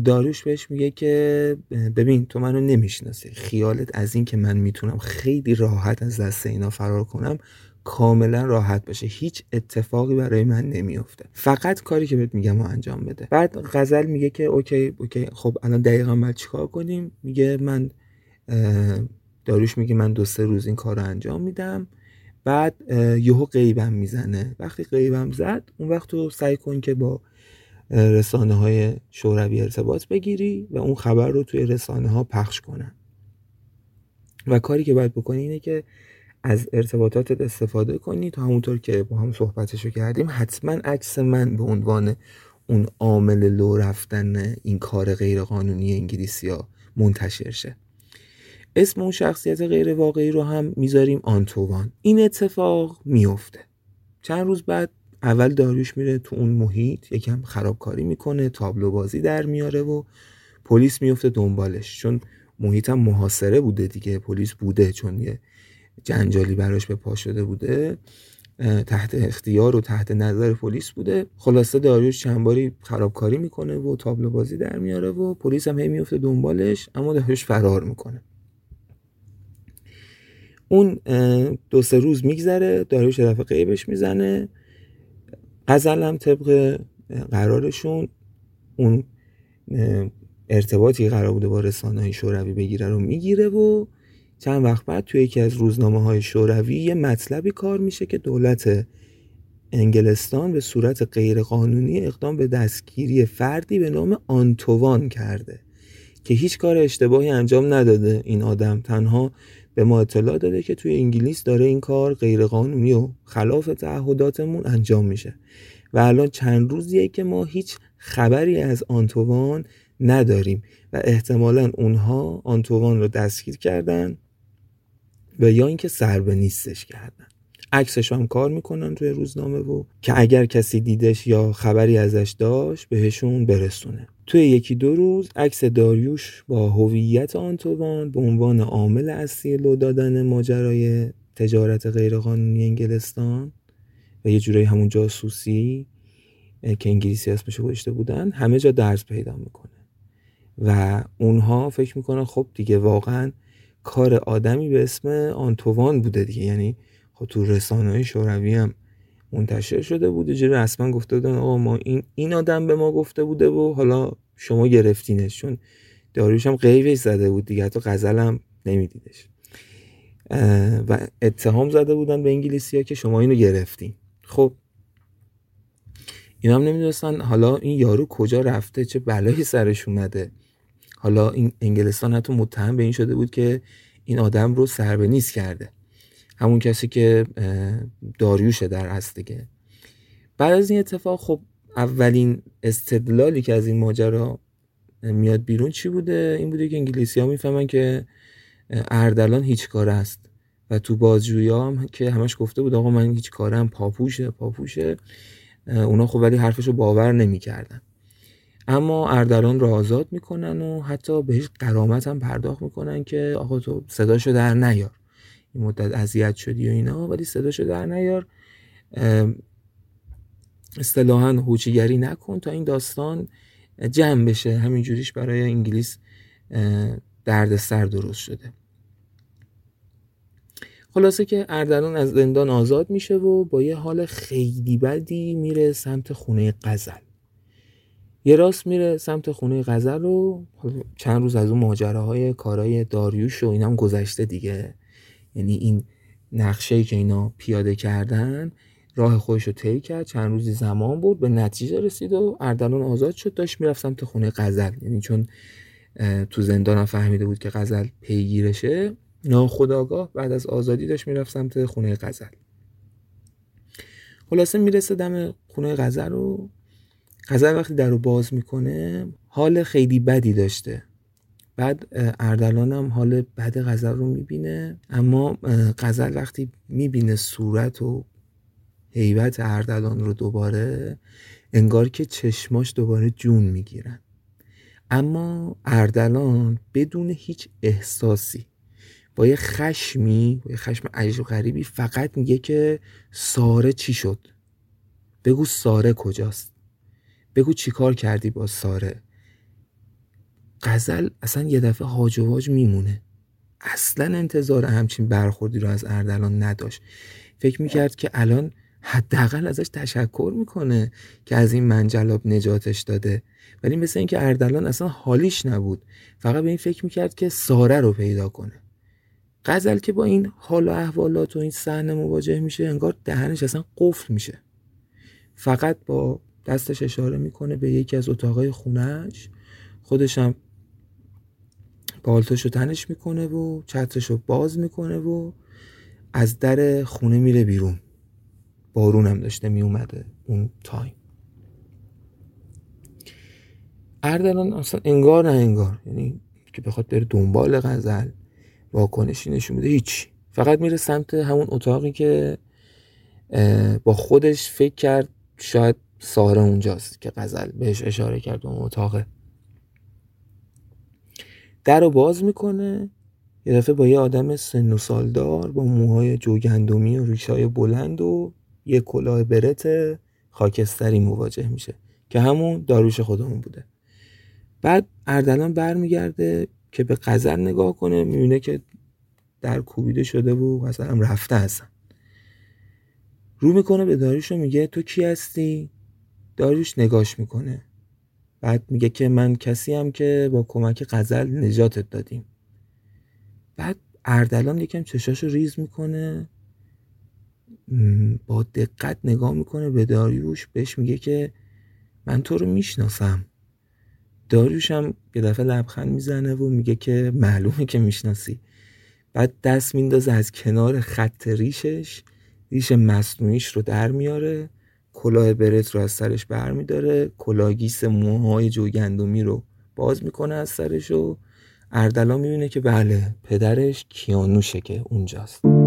داروش بهش میگه که ببین تو منو نمی‌شناسی. خیالت از این که من می‌تونم خیلی راحت از دست اینا فرار کنم کاملا راحت باشه. هیچ اتفاقی برای من نمیافته. فقط کاری که بهت میگم رو انجام بده. بعد غزل میگه که اوکی اوکی خب الان دقیقا باید چیکار کنیم؟ میگه من داروش میگه من دو سه روز این کار رو انجام میدم. بعد یهو قیبم می‌زنه. وقتی قیبم زد اون وقت تو سعی کن که با رسانه های شوروی ارتباط بگیری و اون خبر رو توی رسانه ها پخش کنن. و کاری که باید بکنی اینه که از ارتباطاتت استفاده کنی تا همونطور که با هم صحبتشو کردیم حتما عکس من به عنوان اون عامل لو رفتن این کار غیرقانونی انگلیسی ها منتشر شه. اسم اون شخصیت غیر واقعی رو هم می‌ذاریم آنتوان این اتفاق میفته چند روز بعد اول داریوش میره تو اون محیط یکم خرابکاری می‌کنه تابلو بازی در میاره و پلیس میفته دنبالش. چون محیط هم محاصره بوده دیگه پلیس بوده چون یه جنجالی براش به پا شده بوده. تحت اختیار و تحت نظر پلیس بوده. خلاصه داریوش چند باری خرابکاری می‌کنه و تابلو بازی در میاره و پلیس هم هی میفته دنبالش اما داریوش فرار می‌کنه. اون دو سه روز میگذره داریوش دفعه قیبش می‌زنه. غزل هم طبق قرارشون اون ارتباطی قرار بوده با رسانه شوروی بگیره رو می‌گیره و چند وقت بعد توی یکی از روزنامه های شوروی یه مطلبی کار میشه که دولت انگلستان به صورت غیرقانونی اقدام به دستگیری فردی به نام آنتوان کرده که هیچ کار اشتباهی انجام نداده این آدم. تنها به ما اطلاع داده که توی انگلیس داره این کار غیرقانونی و خلاف تعهداتمون انجام میشه. و الان چند روزیه که ما هیچ خبری از آنتوان نداریم. و احتمالا اونها آنتوان رو دستگیر کردن و یا اینکه سر به نیستش کردن. عکسش هم کار می‌کنن توی روزنامه و که اگر کسی دیدش یا خبری ازش داشت بهشون برسونه. توی یکی دو روز عکس داریوش با هویت آنتوان به عنوان عامل اصلی لو دادن ماجرای تجارت غیرقانونی انگلستان و یه جورایی همون جاسوسی که انگلیسی اسمش گذاشته بودن همه جا درس پیدا می‌کنه. و اونها فکر می‌کنن خب دیگه واقعا کار آدمی به اسم آنتوان بوده دیگه. یعنی خب تو رسانه شوروی هم منتشر شده بوده. جوری رسما گفته بودن آقا ما این این آدم به ما گفته بوده و حالا شما گرفتینش. چون داریوش هم قیبش زده بود دیگه حتی غزل هم نمیدیدش. و اتهام زده بودن به انگلیسی ها که شما اینو گرفتین. خب اینا هم نمی‌دونستن حالا این یارو کجا رفته چه بلایی سرش اومده. حالا این انگلستان حتی متهم به این شده بود که این آدم رو سربه نیست کرده. همون کسی که داریوشه در اصل دیگه. بعد از این اتفاق خب اولین استدلالی که از این ماجرا میاد بیرون چی بوده؟ این بوده که انگلیسی ها می‌فهمن که اردلان هیچ کار است و تو بازجویی هم که همش گفته بود آقا من هیچ کارم پاپوشه پاپوشه. اونا خب ولی حرفشو باور نمی‌کردن. اما اردلان رو آزاد می‌کنن و حتی بهش قرامت هم پرداخت می‌کنن که آقا تو صداشو در نیار. این مدت اذیت شدی و اینا ولی صداشو در نیار. اصطلاحا هوچیگری نکن تا این داستان جمع بشه. همینجوریش برای انگلیس دردسر درست شده. خلاصه که اردلان از زندان آزاد میشه و با یه حال خیلی بدی میره سمت خونه قزل یه راست میره سمت خونه غزل و چند روز از اون ماجراهای کارهای داریوش و اینم گذشته دیگه. یعنی این نقشه که اینا پیاده کردن راه خودش رو طی کرد. چند روزی زمان بود به نتیجه رسید و اردلان آزاد شد. داشت می‌رفت سمت خونه غزل. یعنی چون تو زندان فهمیده بود که غزل پیگیرشه ناخداگاه بعد از آزادی داشت می‌رفت سمت خونه غزل. خلاصه می‌رسه دم خونه غزل رو. غزل وقتی در رو باز می‌کنه حال خیلی بدی داشته. بعد اردلان هم حال بد غزل رو می‌بینه. اما غزل وقتی می‌بینه صورت و حیبت اردلان رو دوباره انگار که چشماش دوباره جون می‌گیرن. اما اردلان بدون هیچ احساسی با یه خشمی با یه خشم عجیب غریبی فقط میگه که ساره چی شد؟ بگو ساره کجاست؟ بگو چی کار کردی با ساره؟ غزل اصلا یه دفعه هاج و واج میمونه. اصلا انتظار همچین برخوردی رو از اردلان نداشت. فکر می‌کرد که الان حداقل ازش تشکر می‌کنه که از این منجلاب نجاتش داده. ولی مثل اینکه اردلان اصلا حالیش نبود فقط به این فکر می‌کرد که ساره رو پیدا کنه. غزل که با این حال و احوالات و این صحنه مواجه میشه انگار دهنش اصلا قفل میشه. فقط با دستش اشاره می‌کنه به یکی از اتاقای خونهش خودشم بالتش رو تنش می‌کنه و چترش رو باز می‌کنه و از در خونه میره بیرون. بارون هم داشته میومده اون تایم. اردلان اصلا انگار نه انگار. یعنی که بخواد بره دنبال غزل واکنشی نشون بده هیچ. فقط میره سمت همون اتاقی که با خودش فکر کرد شاید ساره اونجاست که غزل بهش اشاره کرد اون اتاقه در رو باز می‌کنه. یه دفعه با یه آدم سن و سالدار با موهای جوگندمی و ریشای بلند و یه کلاه برت خاکستری مواجه میشه که همون داروش خودمون بوده. بعد اردلان برمیگرده که به قذر نگاه کنه می‌بینه که در کوبیده شده و مثلا هم رفته هستن. رو می‌کنه به داریوش میگه تو کی هستی؟ داریوش نگاش می‌کنه. بعد میگه که من کسی هم که با کمک قزل نجاتت دادیم. بعد اردلان یکم چشاشو ریز می‌کنه. با دقت نگاه می‌کنه به داریوش بهش میگه که من تو رو می‌شناسم. داریوش هم یه دفعه لبخند می‌زنه و میگه که معلومه که می‌شناسی. بعد دست میندازه از کنار خط ریشش. ریش مصنوعیش رو در میاره. کلاه برت رو از سرش برمیداره. کلاگیس موهای جوگندمی رو باز می‌کنه از سرش و اردلان می‌بینه که بله پدرش کیانوشه که اونجاست.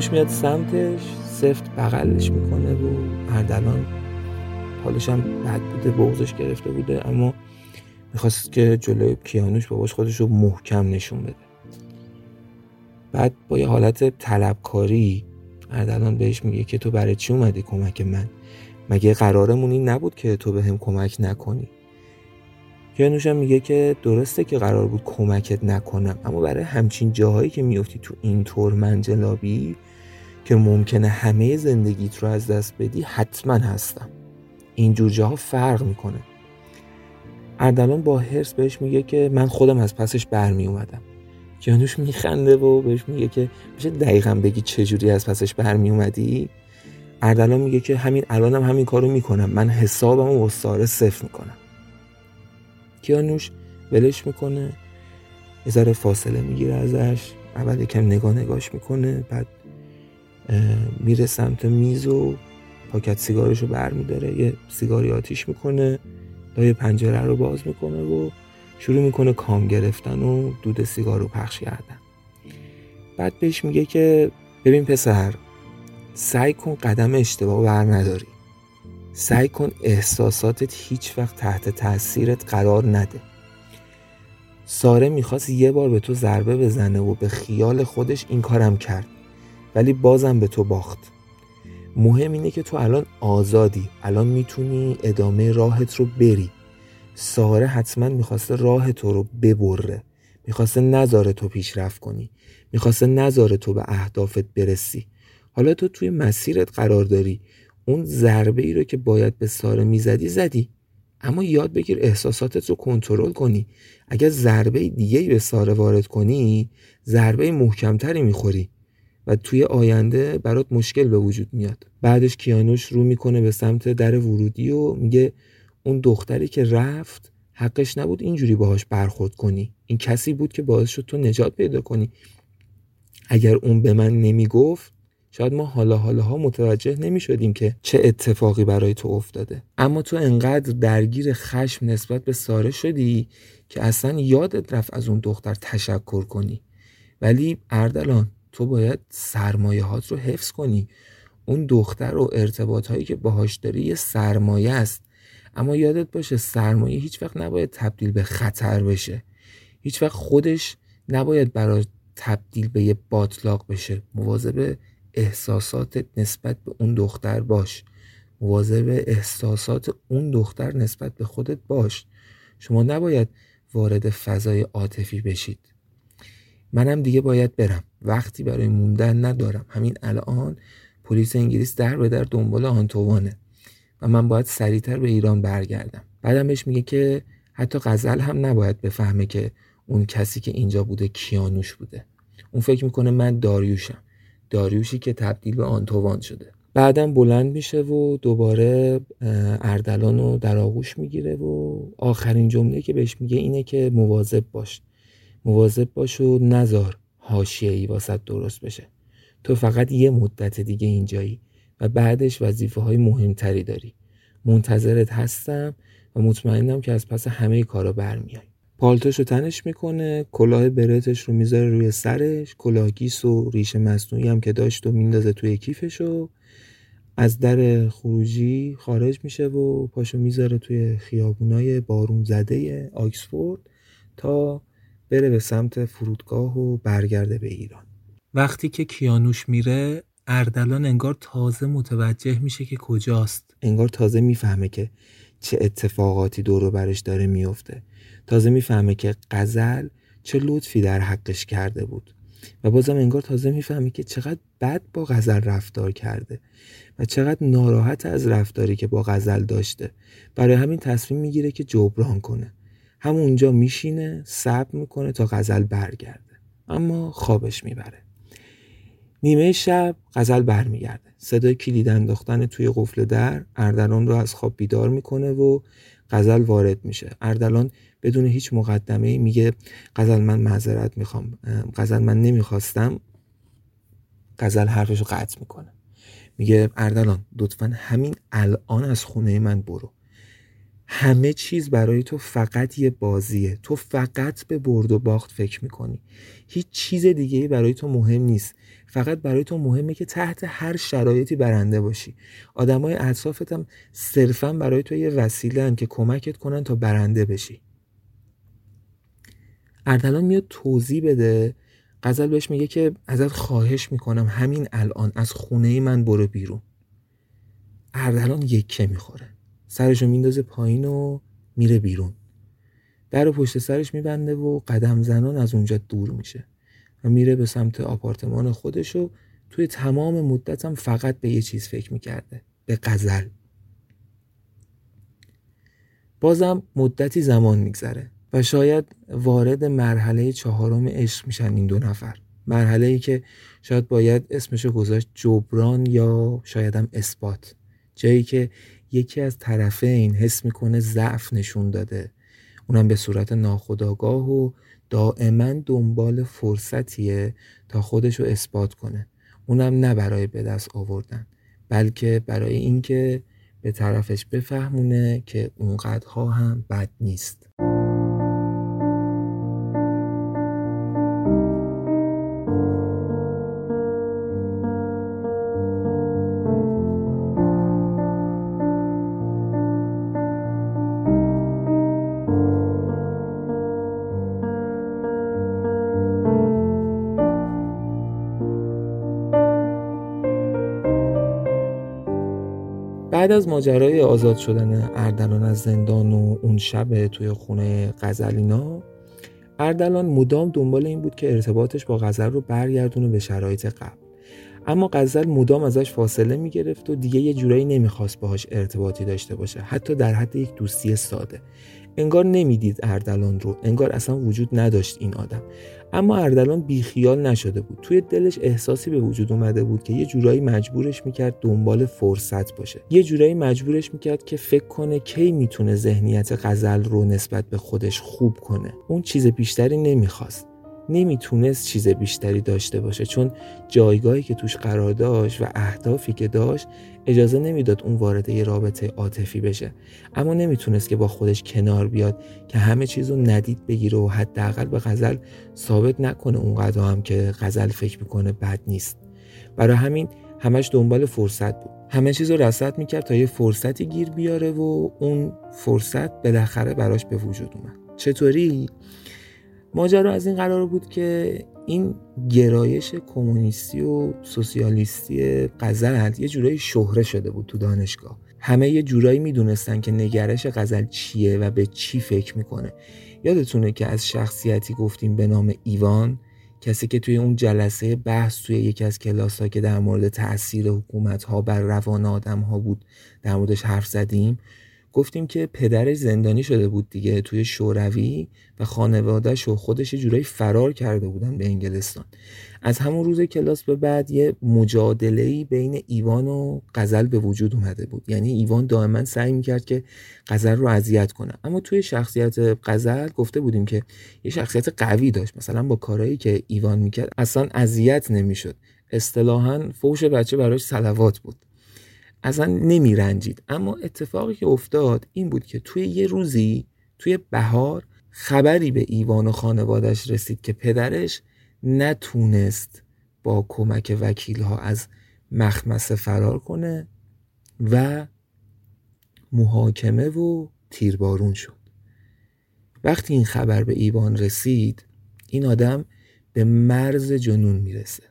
کیانوش میاد سمتش سفت بغلش می‌کنه و اردلان حالش هم بد بوده بغزش گرفته بوده اما می‌خواست که جلوی کیانوش باباش خودش رو محکم نشون بده. بعد با یه حالت طلبکاری اردلان بهش میگه که تو برای چی اومدی کمک من؟ مگه قرارمون این نبود که تو به هم کمک نکنی؟ کیانوش هم میگه که درسته که قرار بود کمکت نکنم اما برای همچین جاهایی که میفتی تو اینطور منجلابی که ممکنه همه زندگیت رو از دست بدی حتما هستم. اینجور جاها فرق می‌کنه. اردلان با حرس بهش میگه که من خودم از پسش برمی اومدم کیانوش میخنده و بهش میگه که میشه دقیقا بگی چجوری از پسش برمی اومدی اردلان میگه که همین الانم همین کارو می‌کنم. من حسابم و ساره صفر می‌کنم. کیانوش ولش می‌کنه. یه ذره فاصله می‌گیره ازش. اول یکم نگاه نگاش می‌کنه بعد میره سمت میز و پاکت سیگارشو بر میداره یه سیگاری آتیش می‌کنه لای پنجره رو باز می‌کنه و شروع می‌کنه کام گرفتن و دود سیگار رو پخش کردن. بعد بهش میگه که ببین پسر سعی کن قدم اشتباه بر نداری. سعی کن احساساتت هیچ وقت تحت تاثیرت قرار نده. ساره می‌خواست یه بار به تو ضربه بزنه و به خیال خودش این کارم کرد. ولی بازم به تو باخت. مهم اینه که تو الان آزادی الان می‌تونی ادامه راهت رو بری. ساره حتما می‌خواسته راه تو رو ببره. می‌خواسته نذاره تو پیشرفت کنی. می‌خواسته نذاره تو به اهدافت برسی. حالا تو توی مسیرت قرار داری. اون ضربه ای رو که باید به ساره می‌زدی زدی. اما یاد بگیر احساساتت رو کنترل کنی. اگر ضربه دیگه به ساره وارد کنی ضربه محکمتری می‌خوری. و توی آینده برات مشکل به وجود میاد. بعدش کیانوش رو می‌کنه به سمت در ورودی و میگه اون دختری که رفت حقش نبود اینجوری باهاش برخورد کنی. این کسی بود که باعث شد تو نجات پیدا کنی. اگر اون به من نمی‌گفت شاید ما حالا حالا ها متوجه نمی شدیم که چه اتفاقی برای تو افتاده. اما تو انقدر درگیر خشم نسبت به ساره شدی که اصلا یادت رفت از اون دختر تشکر کنی. ولی اردلان تو باید سرمایه هات رو حفظ کنی. اون دختر و ارتباط هایی که باهاش داری یه سرمایه است. اما یادت باشه سرمایه هیچ وقت نباید تبدیل به خطر بشه. هیچ وقت خودش نباید برای تبدیل به یه باطلاق بشه. مواظب احساسات نسبت به اون دختر باش. مواظب احساسات اون دختر نسبت به خودت باش. شما نباید وارد فضای عاطفی بشید. منم دیگه باید برم. وقتی برای موندن ندارم. همین الان پلیس انگلیس در به در دنبال آنتوانه. و من باید سریعتر به ایران برگردم. بعدم بهش میگه که حتی غزل هم نباید بفهمه که اون کسی که اینجا بوده کیانوش بوده. اون فکر می‌کنه من داریوشم. داریوشی که تبدیل به آنتوان شده. بعدم بلند میشه و دوباره اردلان رو در آغوش می‌گیره و آخرین جمله که بهش میگه اینه که مواظب باش. مواظب باش و نزار حاشیه ای واسط درست بشه. تو فقط یه مدت دیگه اینجایی و بعدش وظیفه های مهمتری داری. منتظرت هستم و مطمئنم که از پس همه کارا برمیای. پالتوش رو تنش می‌کنه کلاه برتش رو می‌ذاره روی سرش کلاه گیس و ریش مصنوعی هم که داشت و میندازه توی کیفش و از در خروجی خارج میشه و پاشو می‌ذاره توی خیابونای بارون زده آکسفورد تا بره به سمت فرودگاه و برگرده به ایران. وقتی که کیانوش میره اردلان انگار تازه متوجه میشه که کجاست. انگار تازه می‌فهمه که چه اتفاقاتی دور برش داره میفته. تازه می‌فهمه که قزل چه لطفی در حقش کرده بود. و بازم انگار تازه می‌فهمه که چقدر بد با غزل رفتار کرده و چقدر ناراحت از رفتاری که با غزل داشته. برای همین تصمیم می‌گیره که جبران کنه. همونجا میشینه صبر می‌کنه تا غزل برگرده. اما خوابش می‌بره. نیمه شب غزل برمیگرده. صدای کلید انداختن توی قفل در اردلان رو از خواب بیدار می‌کنه و غزل وارد میشه. اردلان بدون هیچ مقدمه میگه غزل من معذرت می‌خوام. غزل من نمی‌خواستم. غزل حرفشو قطع می‌کنه. میگه اردلان لطفا همین الان از خونه من برو. همه چیز برای تو فقط یه بازیه. تو فقط به برد و باخت فکر می‌کنی. هیچ چیز دیگه برای تو مهم نیست. فقط برای تو مهمه که تحت هر شرایطی برنده باشی. آدمای اطرافت هم صرفا برای تو یه وسیله که کمکت کنن تا برنده بشی. اردلان میاد توضیح بده. غزل بهش میگه که ازت خواهش می‌کنم همین الان از خونه من برو بیرون. اردلان یکه می‌خوره. سرشو میندازه پایین و میره بیرون. در و پشت سرش میبنده و قدم زنان از اونجا دور میشه و میره به سمت آپارتمان خودش و توی تمام مدتم فقط به یه چیز فکر می‌کرده به قزل بازم مدتی زمان میگذره و شاید وارد مرحله چهارم عشق میشن این دو نفر. مرحله ای که شاید باید اسمشو گذاشت جبران یا شاید هم اثبات. جایی که یکی از طرفین حس می‌کنه ضعف نشون داده. اونم به صورت ناخداگاه و دائما دنبال فرصتیه تا خودشو اثبات کنه. اونم نه برای به دست آوردن بلکه برای اینکه به طرفش بفهمونه که اونقدرها هم بد نیست. بعد از ماجرای آزاد شدن اردلان از زندان و اون شب توی خونه غزلینا اردلان مدام دنبال این بود که ارتباطش با غزل رو برگردونه به شرایط قبل. اما غزل مدام ازش فاصله می‌گرفت و دیگه یه جورایی نمی‌خواست باهاش ارتباطی داشته باشه حتی در حد یک دوستی ساده. انگار نمی‌دید اردلان رو. انگار اصلا وجود نداشت این آدم. اما اردلان بیخیال نشده بود. توی دلش احساسی به وجود اومده بود که یه جورایی مجبورش می‌کرد دنبال فرصت باشه. یه جورایی مجبورش می‌کرد که فکر کنه کی می‌تونه ذهنیت غزل رو نسبت به خودش خوب کنه. اون چیز بیشتری نمی‌خواست. نمی‌تونست چیز بیشتری داشته باشه چون جایگاهی که توش قرار داشت و اهدافی که داشت اجازه نمی‌داد اون وارد یه رابطه عاطفی بشه. اما نمی‌تونست که با خودش کنار بیاد که همه چیز رو ندید بگیره و حداقل به غزل ثابت نکنه اونقدر هم که غزل فکر می‌کنه بد نیست. برای همین همش دنبال فرصت بود. همه چیز رو رصد می‌کرد تا یه فرصتی گیر بیاره و اون فرصت بالاخره براش به وجود اومد. چطوری؟ ماجرا از این قرار بود که این گرایش کمونیستی و سوسیالیستی غزل یه جورایی شهره شده بود تو دانشگاه. همه یه جورایی می‌دونستن که نگرش غزل چیه و به چی فکر می‌کنه. یادتونه که از شخصیتی گفتیم به نام ایوان کسی که توی اون جلسه بحث توی یکی از کلاس ها که در مورد تاثیر حکومت ها بر روان آدم ها بود در موردش حرف زدیم. گفتیم که پدرش زندانی شده بود دیگه توی شوروی و خانوادهش و خودش جورایی فرار کرده بودن به انگلستان. از همون روز کلاس به بعد یه مجادله بین ایوان و قزل به وجود اومده بود. یعنی ایوان دائما سعی می‌کرد که قزل رو اذیت کنه. اما توی شخصیت قزل گفته بودیم که یه شخصیت قوی داشت. مثلا با کارهایی که ایوان می‌کرد اصلا اذیت نمی‌شد. اصطلاحا فوش بچه براش سلوات بود. اصلا نمی رنجید اما اتفاقی که افتاد این بود که توی یه روزی توی بهار خبری به ایوان و خانوادش رسید که پدرش نتونست با کمک وکیل ها از مخمسه فرار کنه و محاکمه و تیربارون شد. وقتی این خبر به ایوان رسید این آدم به مرز جنون می‌رسه.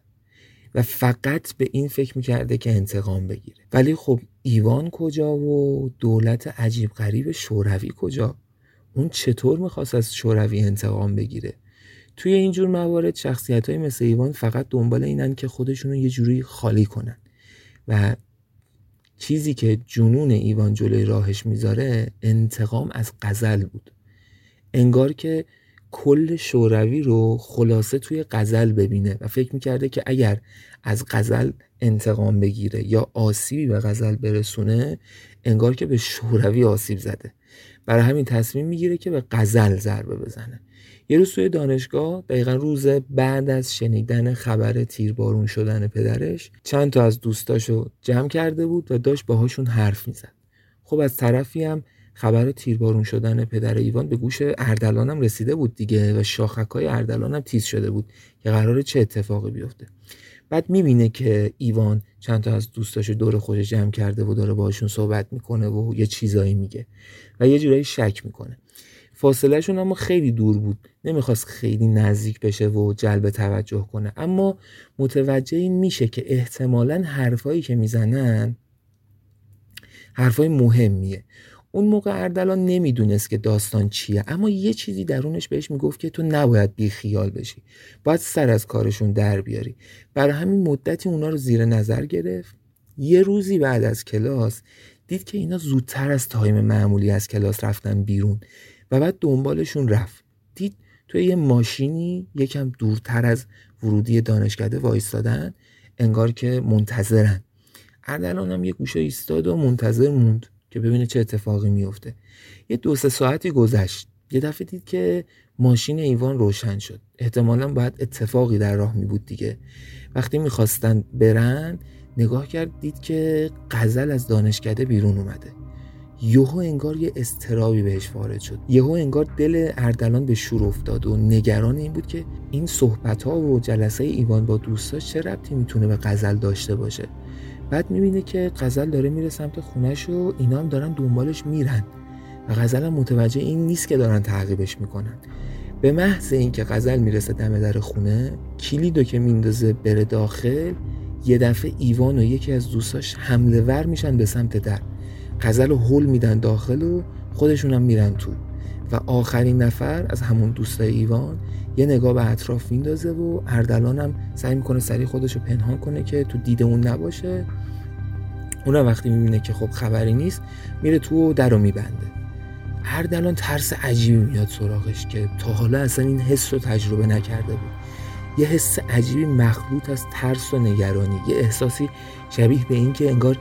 و فقط به این فکر می‌کرده که انتقام بگیره. ولی خب ایوان کجا و دولت عجیب غریب شوروی کجا؟ اون چطور می‌خواست از شوروی انتقام بگیره؟ توی اینجور موارد شخصیت های مثل ایوان فقط دنبال اینن که خودشونو یه جوری خالی کنن. و چیزی که جنون ایوان جلوی راهش می‌ذاره انتقام از قزل بود. انگار که کل شوروی رو خلاصه توی قزل ببینه و فکر می‌کرده که اگر از قزل انتقام بگیره یا آسیبی به غزل برسونه انگار که به شوروی آسیب زده. برای همین تصمیم می‌گیره که به غزل ضربه بزنه. یه روز توی دانشگاه دقیقا روز بعد از شنیدن خبر تیربارون شدن پدرش چند تا از دوستاشو جمع کرده بود و داشت باهاشون حرف می‌زد. خب از طرفی هم خبر تیربارون شدن پدر ایوان به گوش اردلان رسیده بود دیگه و شاخک های اردلان هم تیز شده بود که قرار چه اتفاقی بیفته. بعد می‌بینه که ایوان چند تا از دوستاشو دور خودش جمع کرده و داره باشون صحبت می‌کنه و یه چیزایی میگه و یه جورایی شک می‌کنه. فاصلهشون اما خیلی دور بود. نمی‌خواست خیلی نزدیک بشه و جلب توجه کنه. اما متوجه این میشه که احتمالا حرفایی که می‌زنن حرفای مهمیه. اون موقع اردلان نمی‌دونست که داستان چیه اما یه چیزی درونش بهش می‌گفت که تو نباید بی خیال بشی باید سر از کارشون در بیاری. برای همین مدتی اونا رو زیر نظر گرفت. یه روزی بعد از کلاس دید که اینا زودتر از تایم معمولی از کلاس رفتن بیرون و بعد دنبالشون رفت. دید توی یه ماشینی یکم دورتر از ورودی دانشکده وایستادن انگار که منتظرن. اردلان هم یه گوشه ایستاد و منتظر موند. که ببینه چه اتفاقی میفته یه دو سه ساعتی گذشت. یه دفعه دید که ماشین ایوان روشن شد. احتمالا باید اتفاقی در راه می بود دیگه. وقتی می‌خواستن برن نگاه کرد دید که قزل از دانشکده بیرون اومده. یهو انگار یه استرابی بهش وارد شد. یهو انگار دل اردلان به شور افتاد و نگران این بود که این صحبت ها و جلسه ایوان با دوستاش چه ربطی می‌تونه به قزل داشته باشه. بعد می‌بینه که غزل داره میره سمت خونش و اینا هم دارن دنبالش میرن. و غزل هم متوجه این نیست که دارن تعقیبش می‌کنن. به محض اینکه غزل می‌رسه دم در خونه کلیدو که میندازه بره داخل یه دفعه ایوان و یکی از دوستاش حمله ور میشن به سمت در. غزل رو هل میدن داخل و خودشون هم میرن تو. و آخرین نفر از همون دوستای ایوان یه نگاه به اطراف میندازه و اردلان هم سعی می‌کنه سریع خودش رو پنهان کنه که تو دید اون نباشه. اونم وقتی می‌بینه که خب خبری نیست میره تو و در رو میبنده. اردلان ترس عجیبی میاد سراغش که تا حالا اصلا این حس رو تجربه نکرده بود. یه حس عجیبی مخلوط از ترس و نگرانی یه احساسی شبیه به این که انگار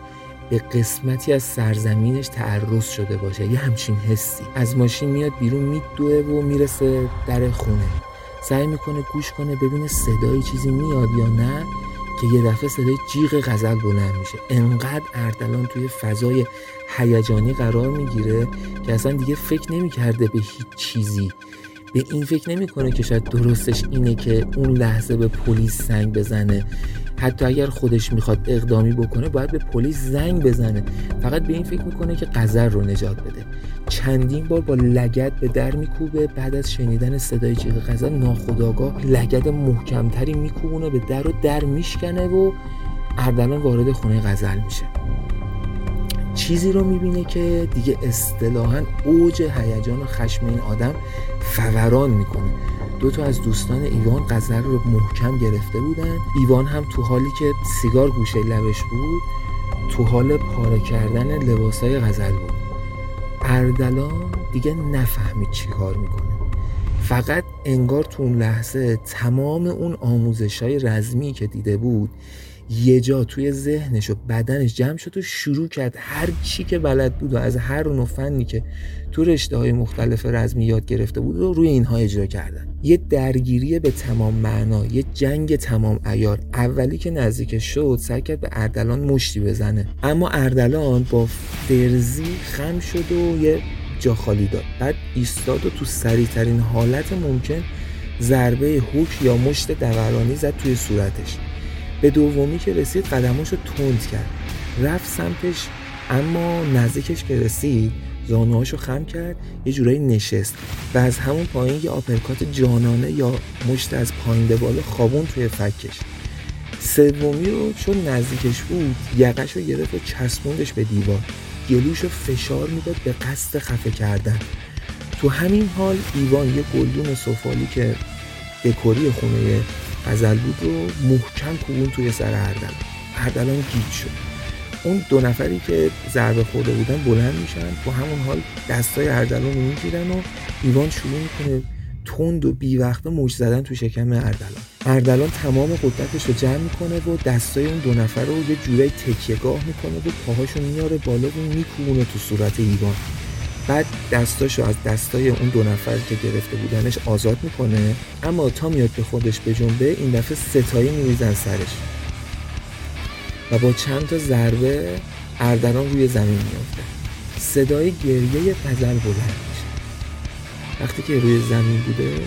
به قسمتی از سرزمینش تعرض شده باشه. یه همچین حسی. از ماشین میاد بیرون میدوه و می‌رسه در خونه. سعی می‌کنه گوش کنه ببینه صدای چیزی میاد یا نه. که یه دفعه صدای جیغ غزل بلند میشه. انقدر اردلان توی فضای هیجانی قرار می‌گیره که اصلا دیگه فکر نمی‌کرده به هیچ چیزی. به این فکر نمی‌کنه که شاید درستش اینه که اون لحظه به پلیس زنگ بزنه. حتی اگر خودش می‌خواد اقدامی بکنه باید به پلیس زنگ بزنه. فقط به این فکر می‌کنه که قذر رو نجات بده. چندین بار با لگت به در میکوبه بعد از شنیدن صدای جیغ قذر ناخداگاه لگت محکمتری میکوبونه به در و در میشکنه و اردلان وارد خونه غزل میشه. چیزی رو می‌بینه که دیگه اصطلاحا اوج هیجان و خشم این آدم فوران می‌کنه. دو تا از دوستان ایوان قذر رو محکم گرفته بودن. ایوان هم تو حالی که سیگار گوشه لبش بود تو حال پاره کردن لباسای غزل بود. اردلان دیگه نفهمید چی کار می‌کنه. فقط انگار تو اون لحظه تمام اون آموزش های رزمی که دیده بود یه جا توی ذهنش و بدنش جمع شد و شروع کرد هر چی که بلد بود و از هر نوع فنی که تو رشته های مختلف رزمی یاد گرفته بود و روی اینها اجرا کردن. یه درگیری به تمام معنا یه جنگ تمام ایار اولی که نزدیک شد سعی کرد به اردلان مشتی بزنه. اما اردلان با فرزی خم شد و یه جا خالی داد. بعد ایستاد و تو سریع ترین حالت ممکن ضربه هوک یا مشت دورانی زد توی صورتش. به دومی که رسید قدماشو تند کرد. رفت سمتش اما نزدیکش که رسید زانوهاشو خم کرد یه جورایی نشست و از همون پایین یه آپرکات جانانه یا مشت از پایین به بالا خوابون توی فکش سومی رو چون نزدیکش بود یقش رو گرفت و چسبوندش به دیوار. گلوش رو فشار می‌داد به قصد خفه کردن. تو همین حال ایوان یه گلدون سفالی که دکوری خونه غزل بود رو محکم کوبون توی سر اردلان اردلان گیج شد. اون دو نفری که ضربه خورده بودن بلند میشن تو همون حال دستای اردلان رو می‌گیرن و ایوان شروع می‌کنه تند و بیوقته موج زدن تو شکم اردلان اردلان تمام قدرتش رو جمع می‌کنه و دستای اون دو نفر رو یه جورایی تکیهگاه می‌کنه و پاهاشو میاره بالا و میکوبونه تو صورت ایوان. بعد دستاشو از دستای اون دو نفر که گرفته بودنش آزاد می‌کنه. اما تا میاد به خودش به جنبه این دفعه ستایی میریزن سرش. و با چند تا ضربه اردلان روی زمین میافته. صدای گریه غزل بلند میشه. وقتی که روی زمین بوده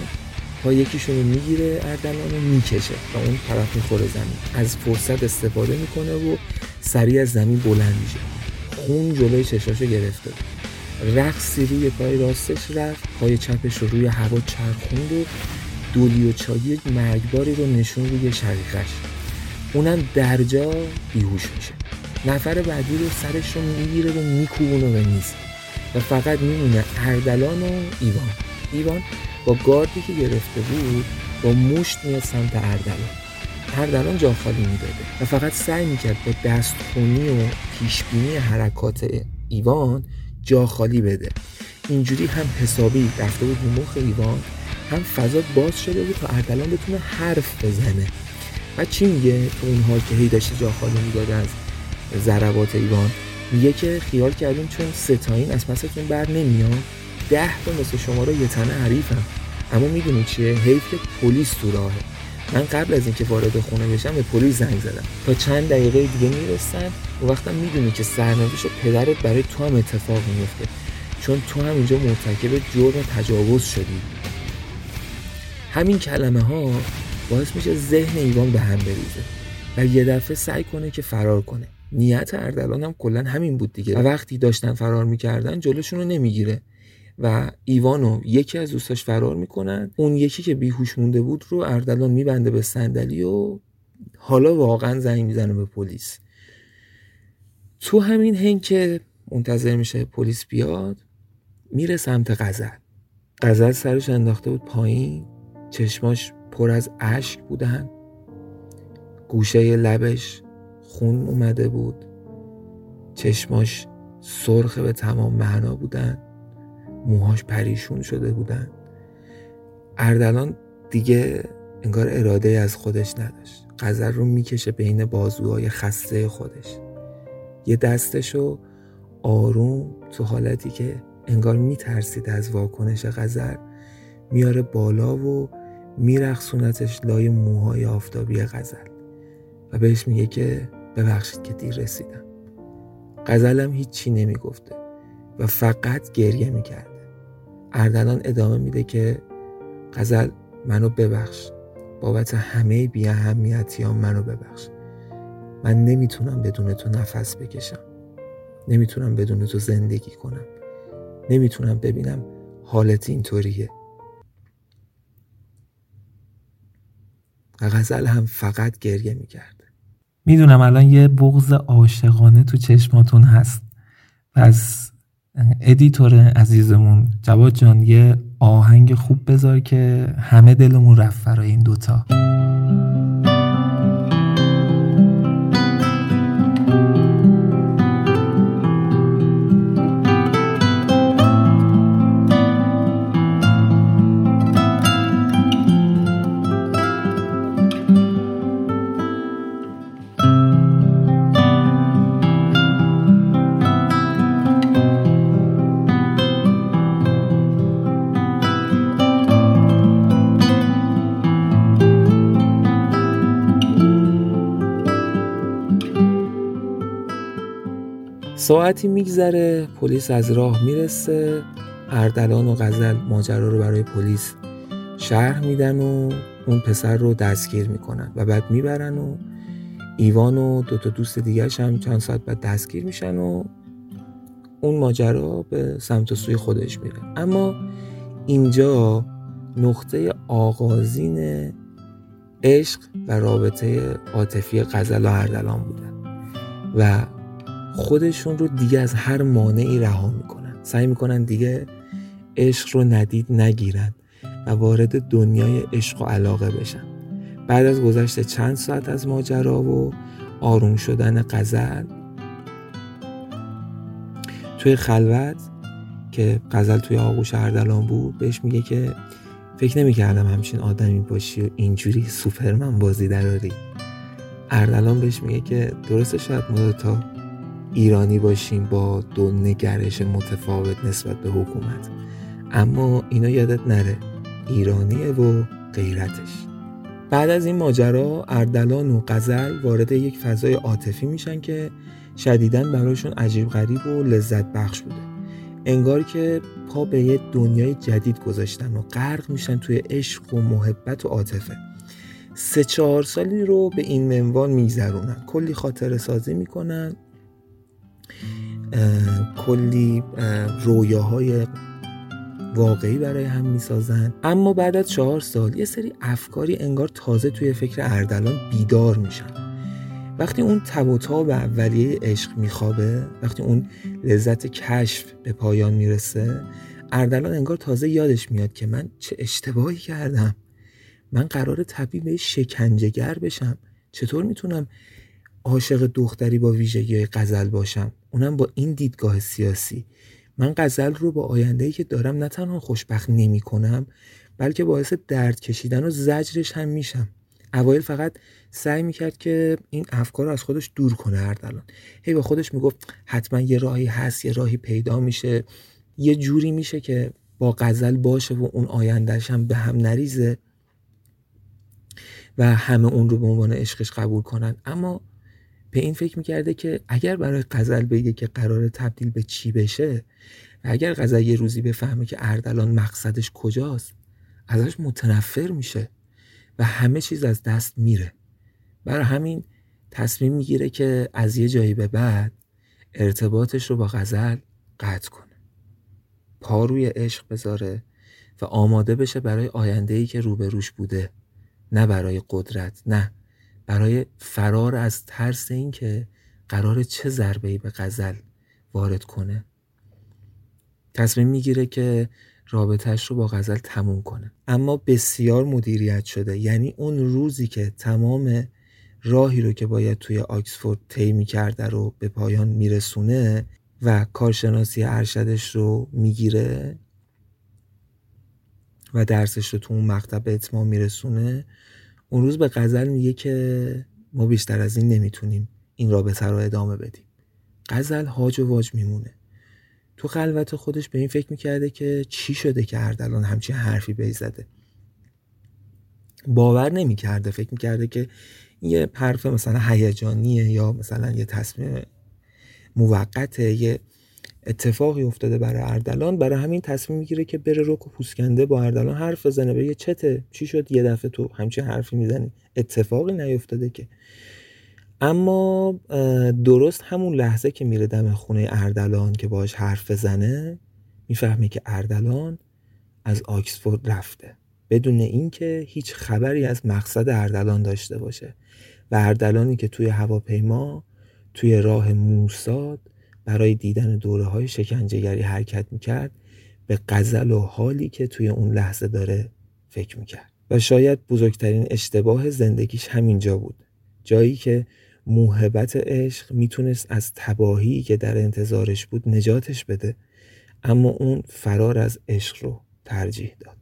پا یکیشون رو می‌گیره اردلان رو می‌کشه و اون طرف می‌خوره زمین. از فرصت استفاده می‌کنه و سریع از زمین بلند میشه. خون جلوی چشاشو گرفته. رقصی روی پای راستش رفت. پای چپش رو روی هوا چرخوند و دولی و چایی مرگباری رو نشون روی شقیقش اونم درجا بیهوش میشه. نفر بعدی رو سرش رو می‌گیره و میکوبونه به میز. و فقط میمونه اردلان و ایوان. ایوان با گاردی که گرفته بود با مشت میاد سمت اردلان. اردلان جا خالی می‌داده و فقط سعی می‌کرد با دستخونی و پیشبینی حرکات ایوان جا خالی بده. اینجوری هم حسابی رفته بود مخ ایوان هم فضا باز شده بود تا اردلان بتونه حرف بزنه. و چی میگه؟ تو اون حال که هی داشته جا خالی می‌داده از ضربات ایوان. میگه که خیال کردیم چون ستاین از پستون بر نمیاد. ده تا مثل شما رو یه تنه حریفم. اما می‌دونی چیه؟ حیف که پلیس تو راهه. من قبل از اینکه وارد خونه بشم به پلیس زنگ زدم. تا چند دقیقه دیگه می‌رسن و وقتا می‌دونی که سرنوشت پدرت برای تو هم اتفاق میفته چون تو هم اینجا مرتکب جرم تجاوز شدی. همین کلمه ها باعث میشه ذهن ایوان به هم بریزه و یه دفعه سعی کنه که فرار کنه. نیت اردلان هم کلا همین بود دیگه. و وقتی داشتن فرار می‌کردن جلوشون رو نمی‌گیره. و ایوانو یکی از دوستاش فرار می‌کنن. اون یکی که بیهوش مونده بود رو اردلان میبنده به صندلی و حالا واقعا زنگ می‌زنه به پلیس. تو همین هنگ که منتظر میشه پلیس بیاد میره سمت غزل. غزل سرش انداخته بود پایین چشماش پر از اشک بودن. گوشه لبش خون اومده بود. چشماش سرخ به تمام معنا بودن. موهاش پریشون شده بودن. اردلان دیگه انگار اراده از خودش نداشت. قذر رو می‌کشه بین بازوهای خسته خودش. یه دستشو آروم تو حالتی که انگار میترسید از واکنش غزل میاره بالا و میرخصونتش لای موهای آفتابی غزل و بهش میگه که ببخشید که دیر رسیدم. غزلم هیچی نمی‌گفته و فقط گریه می‌کرده اردلان ادامه میده که غزل منو ببخش. بابت همه بی اهمیتی ها منو ببخش. من نمی‌تونم بدون تو نفس بکشم. نمی‌تونم بدون تو زندگی کنم. نمی‌تونم ببینم حالت اینطوریه. و غزل هم فقط گریه می‌کرده می‌دونم الان یه بغض عاشقانه تو چشماتون هست. پس ادیتور عزیزمون جواد جان یه آهنگ خوب بذار که همه دلمون رفت برای این دوتا. ساعتی میگذره پلیس از راه می‌رسه. اردلان و غزل ماجرا رو برای پلیس شرح میدن و اون پسر رو دستگیر می‌کنن و بعد می‌برن و ایوان و دوتا دوست دیگرش هم چند ساعت بعد دستگیر میشن و اون ماجرا به سمت سوی خودش میره. اما اینجا نقطه آغازین عشق و رابطه عاطفی غزل و اردلان بودن و خودشون رو دیگه از هر مانعی رها می‌کنن. سعی می‌کنن دیگه عشق رو ندید نگیرن و وارد دنیای عشق و علاقه بشن. بعد از گذشت چند ساعت از ماجرا و آروم شدن قزل توی خلوت که قزل توی آغوش اردلان بود بهش میگه که فکر نمی‌کردم همچین آدمی باشی و اینجوری سوپرمن بازی دراری. اردلان بهش میگه که درسته شاید ما تا ایرانی باشیم با دو نگرش متفاوت نسبت به حکومت. اما اینا یادت نره ایرانیه و غیرتش. بعد از این ماجرا اردلان و قزل وارد یک فضای عاطفی میشن که شدیدن براشون عجیب غریب و لذت بخش بوده. انگار که پا به یه دنیای جدید گذاشتن و غرق میشن توی عشق و محبت و عاطفه. سه چهار سالی رو به این منوال میگذرونن. کلی خاطر سازی می‌کنن. کلی رویاهای واقعی برای هم می‌سازن. اما بعد از چهار سال یه سری افکاری انگار تازه توی فکر اردلان بیدار میشن. وقتی اون تب و تاب اولیه عشق میخوابه وقتی اون لذت کشف به پایان می‌رسه اردلان انگار تازه یادش میاد که من چه اشتباهی کردم. من قرار تبدیل به شکنجهگر بشم. چطور می‌تونم عاشق دختری با ویژگی غزل باشم. اونم با این دیدگاه سیاسی. من غزل رو با آینده که دارم نه تنها خوشبخت نمی کنم بلکه باعث درد کشیدن و زجرش هم میشم. اوایل فقط سعی می‌کرد که این افکار رو از خودش دور کنه اردلان. هی به خودش می‌گفت حتما یه راهی هست یه راهی پیدا میشه. یه جوری میشه که با غزل باشه و اون آیندهش هم به هم نریزه و همه اون رو به عنوان عشقش قبول کنن. اما به این فکر می‌کرده که اگر برای غزل بگه که قرار تبدیل به چی بشه و اگر غزل یه روزی بفهمه که اردلان مقصدش کجاست ازش متنفر میشه و همه چیز از دست میره. برای همین تصمیم می‌گیره که از یه جایی به بعد ارتباطش رو با غزل قطع کنه. پا روی عشق بذاره و آماده بشه برای آینده که روبروش بوده نه برای قدرت نه برای فرار از ترس اینکه قرار چه ضربه‌ای به غزل وارد کنه. تصمیم می‌گیره که رابطهش رو با غزل تموم کنه. اما بسیار مدیریت شده. یعنی اون روزی که تمام راهی رو که باید توی آکسفورد طی کرده رو به پایان میرسونه و کارشناسی ارشدش رو می‌گیره و درسش رو تو اون مکتب به اتمام میرسونه اون روز به غزل میگه که ما بیشتر از این نمی‌تونیم این رابطه رو ادامه بدیم. غزل هاج و واج میمونه. تو خلوت خودش به این فکر می‌کرده که چی شده که اردلان همچین حرفی بیزده باور نمی‌کرده فکر می‌کرده که یه حرف مثلا هیجانیه یا مثلا یه تصمیم موقته یه اتفاقی افتاده برای اردلان. برای همین تصمیم می‌گیره که بره روک و پوسکنده با اردلان حرف بزنه. بگه چته چی شد؟ یه دفعه تو همچین حرفی می‌زنی. اتفاقی نیفتاده که. اما درست همون لحظه که میره دم خونه اردلان که باش حرف بزنه می‌فهمه که اردلان از آکسفورد رفته. بدون اینکه هیچ خبری از مقصد اردلان داشته باشه. و اردلانی که توی هواپیما توی راه موساد برای دیدن دوره های شکنجهگری حرکت می‌کرد به قزل و حالی که توی اون لحظه داره فکر می‌کرد. و شاید بزرگترین اشتباه زندگیش همینجا بود. جایی که موهبت عشق می‌تونست از تباهی که در انتظارش بود نجاتش بده اما اون فرار از عشق رو ترجیح داد.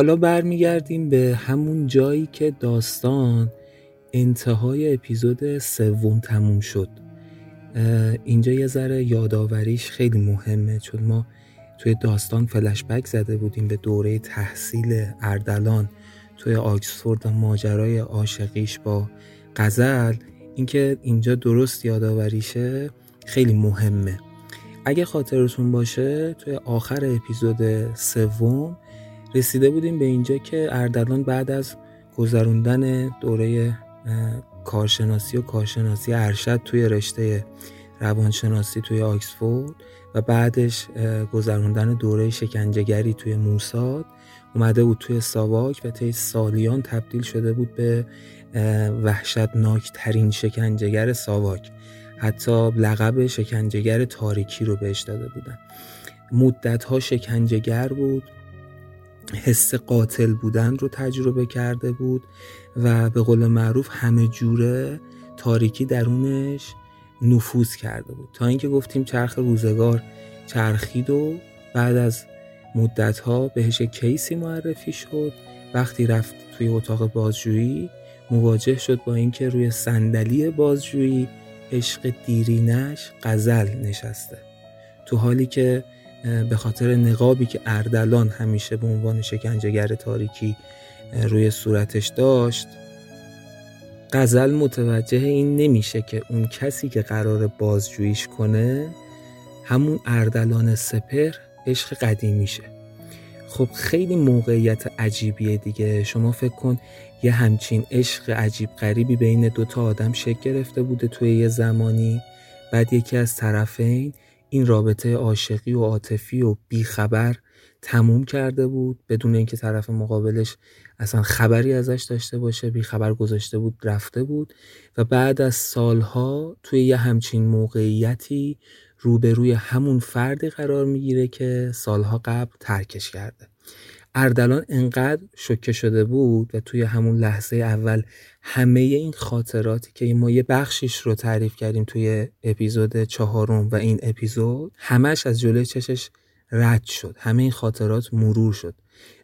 حالا برمیگردیم به همون جایی که داستان انتهای اپیزود سوم تموم شد. اینجا یه ذره یادآوریش خیلی مهمه چون ما توی داستان فلشبک زده بودیم به دوره تحصیل اردلان. توی آکسفورد و ماجرای عاشقیش با غزل. اینکه اینجا درست یادآوریشه خیلی مهمه. اگه خاطرتون باشه توی آخر اپیزود سوم رسیده بودیم به اینجا که اردلان بعد از گذروندن دوره کارشناسی و کارشناسی ارشد توی رشته روانشناسی توی آکسفورد و بعدش گذروندن دوره شکنجهگری توی موساد اومده بود توی ساواک و طی سالیان تبدیل شده بود به وحشتناک ترین شکنجهگر ساواک. حتی لقب شکنجهگر تاریکی رو بهش داده بودن. مدت ها شکنجهگر بود. حس قاتل بودن رو تجربه کرده بود و به قول معروف همه جوره تاریکی درونش نفوذ کرده بود. تا اینکه گفتیم چرخ روزگار چرخید و بعد از مدت ها بهش کیسی معرفی شد وقتی رفت توی اتاق بازجویی مواجه شد با اینکه روی صندلی بازجویی عشق دیرینش قزل نشسته. تو حالی که به خاطر نقابی که اردلان همیشه به عنوان شکنجهگر تاریکی روی صورتش داشت قزل متوجه این نمیشه که اون کسی که قرار بازجوییش کنه همون اردلان سپر عشق قدیمیشه خب خیلی موقعیت عجیبیه دیگه. شما فکر کن یه همچین عشق عجیب غریبی بین دوتا آدم شکل گرفته بوده توی یه زمانی بعد یکی از طرفین این رابطه عاشقی و عاطفی و بیخبر تموم کرده بود بدون اینکه طرف مقابلش اصلا خبری ازش داشته باشه بیخبر گذاشته بود رفته بود و بعد از سالها توی یه همچین موقعیتی روبروی همون فردی قرار می‌گیره که سالها قبل ترکش کرده. اردلان انقدر شکه شده بود و توی همون لحظه اول همه این خاطراتی که ما یه بخشیش رو تعریف کردیم توی اپیزود چهارم و این اپیزود همش از جلوی چشش رد شد. همه این خاطرات مرور شد.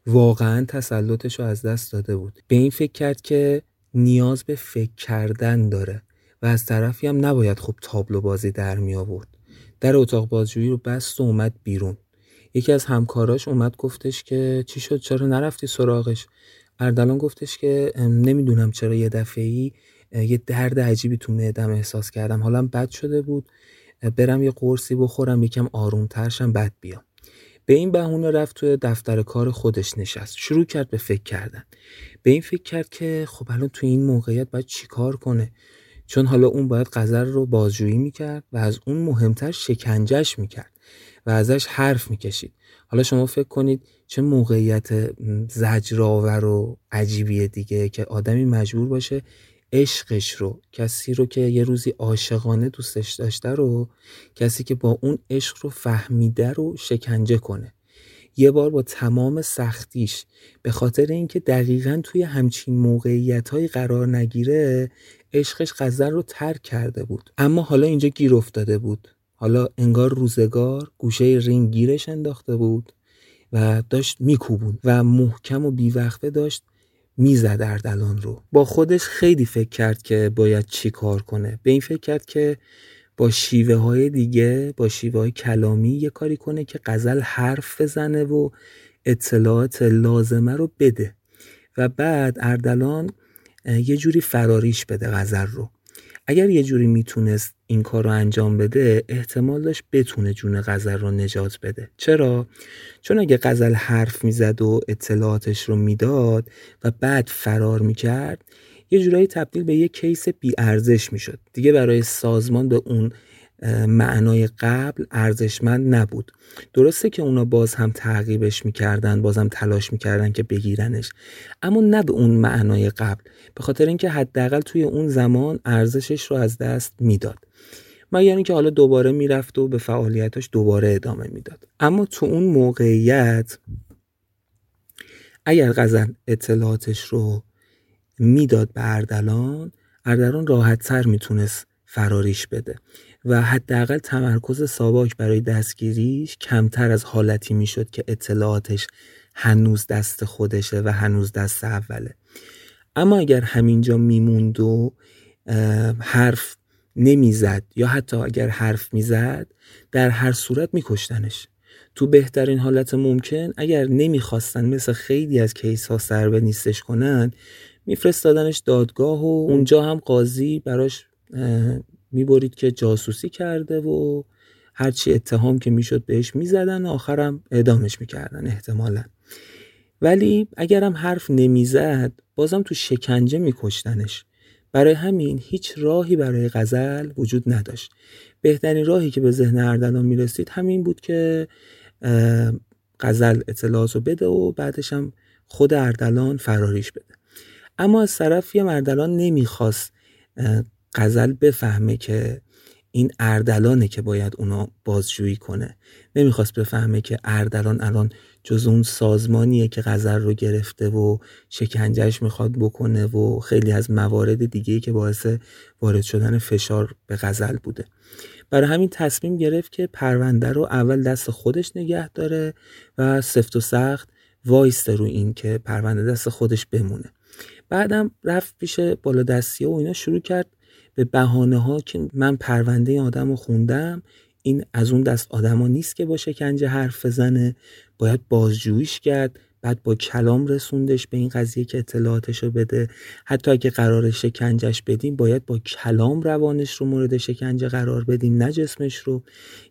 واقعا تسلطش رو از دست داده بود. به این فکر کرد که نیاز به فکر کردن داره و از طرفی هم نباید خب تابلو بازی در می آورد. در اتاق بازجویی رو بست و اومد بیرون. یکی از همکاراش اومد گفتش که چی شد؟ چرا نرفتی سراغش؟ اردلان گفتش که نمی‌دونم چرا یه دفعه یه درد عجیبی تو معدم احساس کردم. حالا بد شده بود. برم یه قرصی بخورم یکم آرومترشم بد بیام. به این بهونه رفت توی دفتر کار خودش نشست. شروع کرد به فکر کردن. به این فکر کرد که خب الان تو این موقعیت باید چیکار کنه؟ چون حالا اون باید غزل رو بازجویی می‌کرد و از اون مهمتر شکنجش می‌کرد و ازش حرف می‌کشید. حالا شما فکر کنید چه موقعیت زجرآور و عجیبیه دیگه که آدمی مجبور باشه عشقش رو کسی رو که یه روزی عاشقانه دوستش داشته رو کسی که با اون عشق رو فهمیده رو شکنجه کنه. یه بار با تمام سختیش به خاطر اینکه دقیقا توی همچین موقعیت های قرار نگیره عشقش غزل رو ترک کرده بود. اما حالا اینجا گیر افتاده بود. حالا انگار روزگار گوشه رینگ گیرش انداخته بود. و داشت میکوبون و محکم و بیوقفه داشت می‌زد اردلان رو. با خودش خیلی فکر کرد که باید چی کار کنه. به این فکر کرد که با شیوه های دیگه با شیوه های کلامی یه کاری کنه که غزل حرف بزنه و اطلاعات لازمه رو بده. و بعد اردلان یه جوری فراریش بده غزل رو. اگر یه جوری می‌تونست این کار رو انجام بده احتمال داشت بتونه جون غزل رو نجات بده. چرا؟ چون اگه غزل حرف می‌زد و اطلاعاتش رو می‌داد و بعد فرار می‌کرد یه جورایی تبدیل به یه کیس بی ارزش می‌شد. دیگه برای سازمان به اون معنای قبل ارزشمند نبود. درسته که اونا باز هم تعقیبش می‌کردن باز هم تلاش می‌کردن که بگیرنش اما نه به اون معنای قبل. به خاطر اینکه حداقل توی اون زمان ارزشش رو از دست می‌داد. مگر یعنی اینکه حالا دوباره می‌رفت و به فعالیتاش دوباره ادامه می‌داد. اما تو اون موقعیت اگر غزل اطلاعاتش رو می‌داد به اردلان اردلان راحت تر می‌تونست فراریش بده. و حداقل تمرکز ساواک برای دستگیریش کمتر از حالتی می‌شد که اطلاعاتش هنوز دست خودشه و هنوز دست اوله. اما اگر همینجا میموند و حرف نمی‌زد یا حتی اگر حرف می‌زد در هر صورت میکشتنش. تو بهترین حالت ممکن اگر نمی‌خواستن مثل خیلی از کیس ها سر به نیستش کنن میفرستادنش دادگاه و اونجا هم قاضی براش می‌برید که جاسوسی کرده و هرچی اتهام که می‌شد بهش می‌زدن و آخرم اعدامش می‌کردن احتمالا. ولی اگرم حرف نمی‌زد بازم تو شکنجه میکشتنش. برای همین هیچ راهی برای غزل وجود نداشت. بهترین راهی که به ذهن اردلان می‌رسید همین بود که غزل اطلاعات رو بده و بعدش هم خود اردلان فراریش بده. اما از طرف یه مردلان نمی‌خواست غزل بفهمه که این اردلانه که باید اونا بازجویی کنه. نمی‌خواست بفهمه که اردلان الان جز اون سازمانیه که غزل رو گرفته و شکنجهش می‌خواد بکنه و خیلی از موارد دیگه که باعث وارد شدن فشار به غزل بوده. برای همین تصمیم گرفت که پرونده رو اول دست خودش نگه داره و سفت و سخت وایسته رو این که پرونده دست خودش بمونه. بعدم رفت پیش بالا دستی و اینا شروع کرد به بهانه ها که من پرونده آدم رو خوندم این از اون دست آدما نیست که با شکنجه حرف بزنه. باید بازجوییش کرد بعد با کلام رسوندش به این قضیه که اطلاعاتش رو بده. حتی اگه قرار شکنجش بدیم باید با کلام روانش رو مورد شکنجه قرار بدیم نه جسمش رو.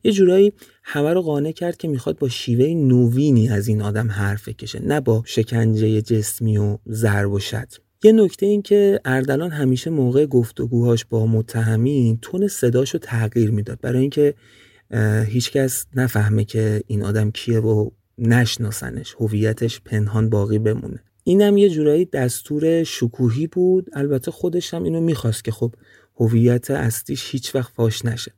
یه جورایی همه رو قانع کرد که می‌خواد با شیوه نوینی از این آدم حرف کشه نه با شکنجه جسمی و ضرب و شتم. یه نکته این که اردلان همیشه موقع گفتگوهاش با متهمین تون صداشو تغییر می‌داد. برای اینکه هیچکس نفهمه که این آدم کیه و نشناسنش هویتش پنهان باقی بمونه. اینم یه جورایی دستور شکوهی بود. البته خودش هم اینو می‌خواست که خب هویت اصلیش هیچ وقت فاش نشه.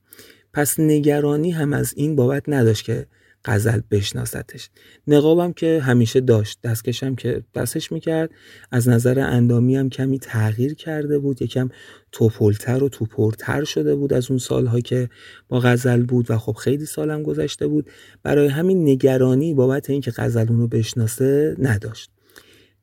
پس نگرانی هم از این بابت نداشت که غزل بشناستش. نقابم که همیشه داشت دستکشم که دستش می‌کرد. از نظر اندامی هم کمی تغییر کرده بود یکم توپلتر و توپرتر شده بود از اون سالها که با غزل بود و خب خیلی سالم گذشته بود. برای همین نگرانی بابت اینکه غزل اونو بشناسه نداشت.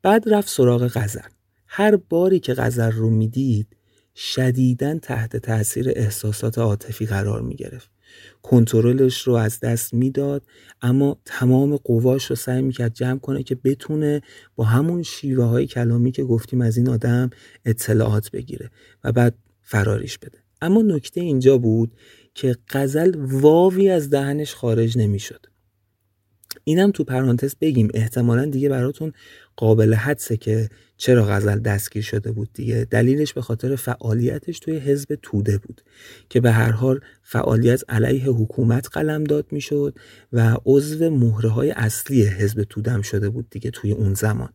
بعد رفت سراغ غزل. هر باری که غزل رو می‌دید شدیدن تحت تاثیر احساسات عاطفی قرار می گرفت. کنترلش رو از دست می‌داد اما تمام قواش رو سعی می‌کرد جمع کنه که بتونه با همون شیوه های کلامی که گفتیم از این آدم اطلاعات بگیره و بعد فراریش بده. اما نکته اینجا بود که قزل واوی از دهنش خارج نمی‌شد. اینم تو پرانتز بگیم. احتمالا دیگه براتون قابل حدسه که چرا غزل دستگیر شده بود دیگه. دلیلش به خاطر فعالیتش توی حزب توده بود که به هر حال فعالیت علیه حکومت قلم داد می‌شد و عضو مهره های اصلی حزب تودم شده بود دیگه توی اون زمان.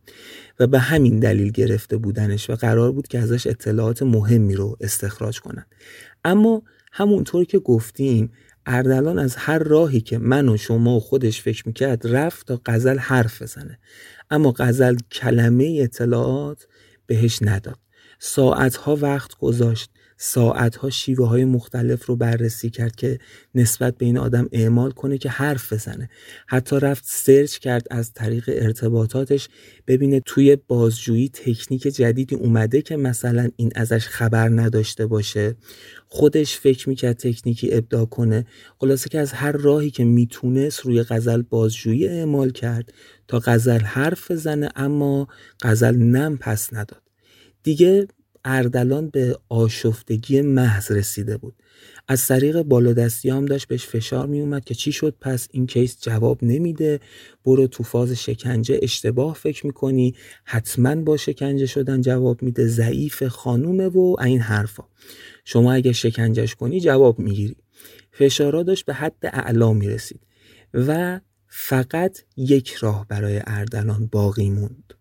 و به همین دلیل گرفته بودنش و قرار بود که ازش اطلاعات مهمی رو استخراج کنن. اما همونطور که گفتیم اردلان از هر راهی که من و شما و خودش فکر می‌کرد رفت تا غزل حرف بزنه. اما غزل کلمه اطلاعات بهش نداد. ساعتها وقت گذاشت. ساعتها شیوه های مختلف رو بررسی کرد که نسبت به این آدم اعمال کنه که حرف بزنه. حتی رفت سرچ کرد از طریق ارتباطاتش ببینه توی بازجویی تکنیک جدیدی اومده که مثلا این ازش خبر نداشته باشه. خودش فکر می‌کرد تکنیکی ابداع کنه. خلاصه که از هر راهی که می‌تونست روی غزل بازجویی اعمال کرد. تا غزل حرف بزنه اما غزل نم پس نداد. دیگه اردلان به آشفتگی محض رسیده بود. از طریق بالادستی هم داشت بهش فشار می اومد که چی شد پس این کیس جواب نمیده. برو تو فاز شکنجه اشتباه فکر می‌کنی. حتما با شکنجه شدن جواب میده. ضعیف خانومه و این حرفا. شما اگه شکنجهش کنی جواب می‌گیری. فشارا داشت به حد اعلا می‌رسید و فقط یک راه برای اردلان باقی موند.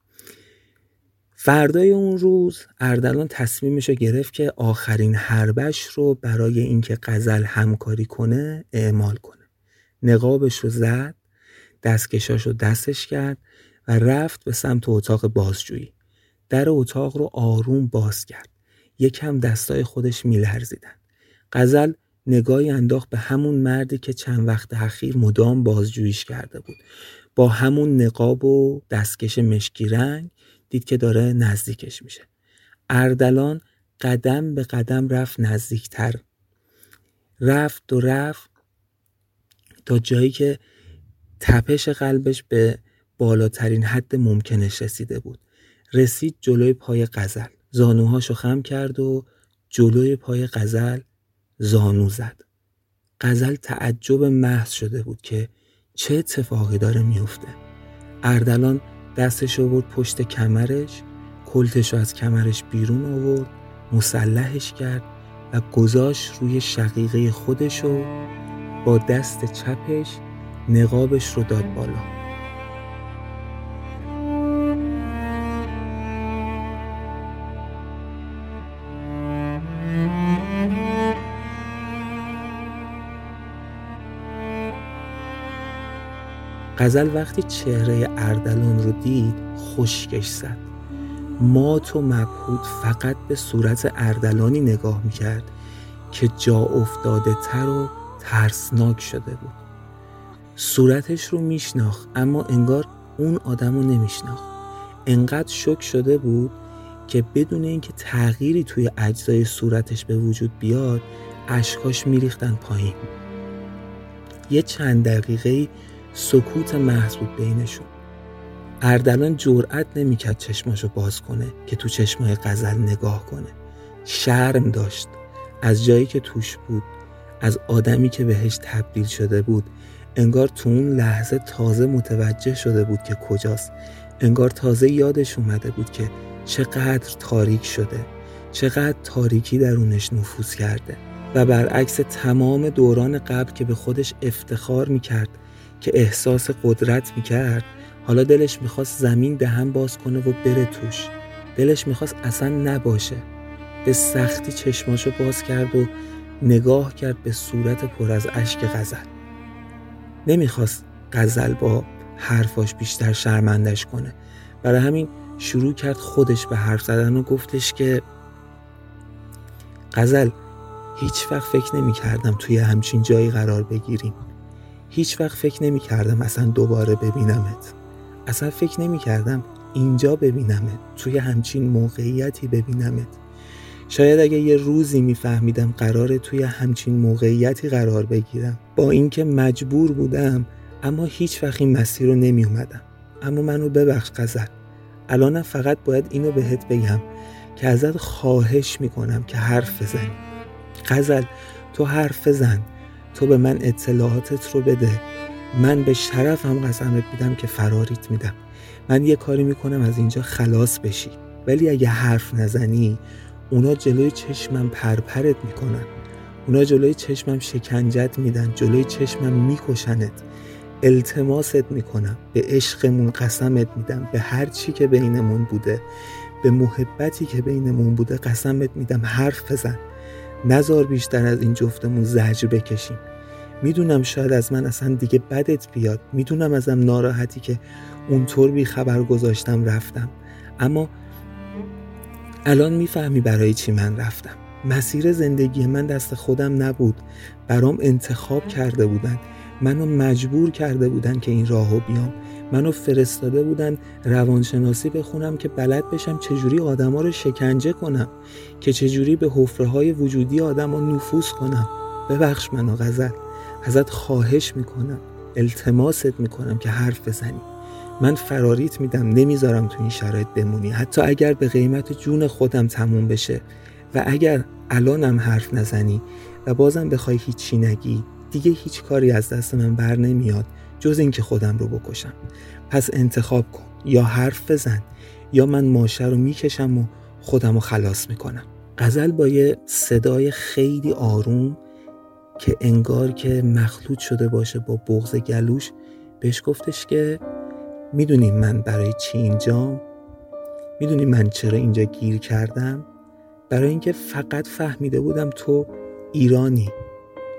فردای اون روز اردلان تصمیمش رو گرفت که آخرین حربش رو برای اینکه قزل همکاری کنه اعمال کنه. نقابش رو زد دستکشاش رو دستش کرد و رفت به سمت اتاق بازجویی. در اتاق رو آروم باز کرد. یکم دستای خودش میلرزیدن. قزل نگاهی انداخت به همون مردی که چند وقت اخیر مدام بازجوییش کرده بود. با همون نقاب و دستکش مشکی رنگ دید که داره نزدیکش میشه. اردلان قدم به قدم رفت نزدیکتر. رفت و رفت تا جایی که تپش قلبش به بالاترین حد ممکنش رسیده بود. رسید جلوی پای قزل زانوهاشو خم کرد و جلوی پای قزل زانو زد. قزل تعجب محض شده بود که چه اتفاقی داره میفته. اردلان دستش رو برد پشت کمرش کلتش از کمرش بیرون آورد مسلحش کرد و گذاشت روی شقیقه خودش و با دست چپش نقابش رو داد بالا. غزل وقتی چهره اردلان رو دید خشکش زد. مات و مبهود فقط به صورت اردلانی نگاه می‌کرد که جا افتاده تر و ترسناک شده بود. صورتش رو میشناخت اما انگار اون آدم رو نمیشناخت. انقدر شک شده بود که بدون اینکه تغییری توی اجزای صورتش به وجود بیاد اشکاش میریختن پایین. یه چند دقیقه سکوت محض بود بینشون. اردلان جرأت نمی‌کرد چشماشو باز کنه که تو چشمای غزل نگاه کنه. شرم داشت. از جایی که توش بود از آدمی که بهش تبدیل شده بود انگار تو اون لحظه تازه متوجه شده بود که کجاست. انگار تازه یادش اومده بود که چقدر تاریک شده چقدر تاریکی درونش نفوذ کرده و برعکس تمام دوران قبل که به خودش افتخار می‌کرد که احساس قدرت می‌کرد حالا دلش می‌خواست زمین دهن باز کنه و بره توش. دلش می‌خواست اصلا نباشه. به سختی چشماشو باز کرد و نگاه کرد به صورت پر از اشک غزل. نمی‌خواست غزل با حرفاش بیشتر شرمندش کنه. برای همین شروع کرد خودش به حرف زدن و گفتش که غزل هیچ وقت فکر نمی کردم توی همچین جایی قرار بگیریم. هیچ وقت فکر نمی کردم اصلا دوباره ببینمت. اصلا فکر نمی کردم اینجا ببینمت توی همچین موقعیتی ببینمت. شاید اگه یه روزی میفهمیدم قراره توی همچین موقعیتی قرار بگیرم. با اینکه مجبور بودم اما هیچ وقت این مسیر رو نمی اومدم اما منو ببخش قزل الانم فقط باید اینو بهت بگم که ازت خواهش می‌کنم که حرف بزنی. غزل تو حرف بزن. تو به من اطلاعاتت رو بده. من به شرفم قسمت میدم که فراریت میدم. من یه کاری می‌کنم از اینجا خلاص بشی. ولی اگه حرف نزنی اونا جلوی چشمم پرپرت می‌کنن. اونا جلوی چشمم شکنجت میدن جلوی چشمم میکشنت. التماست می‌کنم. به عشقمون قسمت میدم. به هر چی که بینمون بوده به محبتی که بینمون بوده قسمت میدم. حرف بزن. نزار بیشتر از این جفتمون زجر بکشیم. می‌دونم شاید از من اصلا دیگه بدت بیاد. می‌دونم ازم ناراحتی که اونطور بی خبر گذاشتم رفتم. اما الان می‌فهمی برای چی من رفتم. مسیر زندگی من دست خودم نبود. برام انتخاب کرده بودن. منو مجبور کرده بودن که این راهو بیام. منو فرستاده بودن روانشناسی بخونم که بلد بشم چجوری آدما رو شکنجه کنم که چجوری به حفره های وجودی آدما نفوذ کنم. ببخش منو غزل ازت خواهش می‌کنم التماست می‌کنم که حرف بزنی. من فراریت میدم نمی‌ذارم تو این شرایط بمونی. حتی اگر به قیمت جون خودم تموم بشه و اگر الانم حرف نزنی و بازم بخوای هیچی نگی دیگه هیچ کاری از دست من بر نمیاد. جز اینکه خودم رو بکشم. پس انتخاب کن. یا حرف بزن یا من ماشه رو می‌کشم و خودم رو خلاص می‌کنم. غزل با یه صدای خیلی آروم که انگار که مخلوط شده باشه با بغز گلوش بهش گفتش که می‌دونی من برای چی اینجام؟ می‌دونی من چرا اینجا گیر کردم؟ برای اینکه فقط فهمیده بودم تو ایرانی.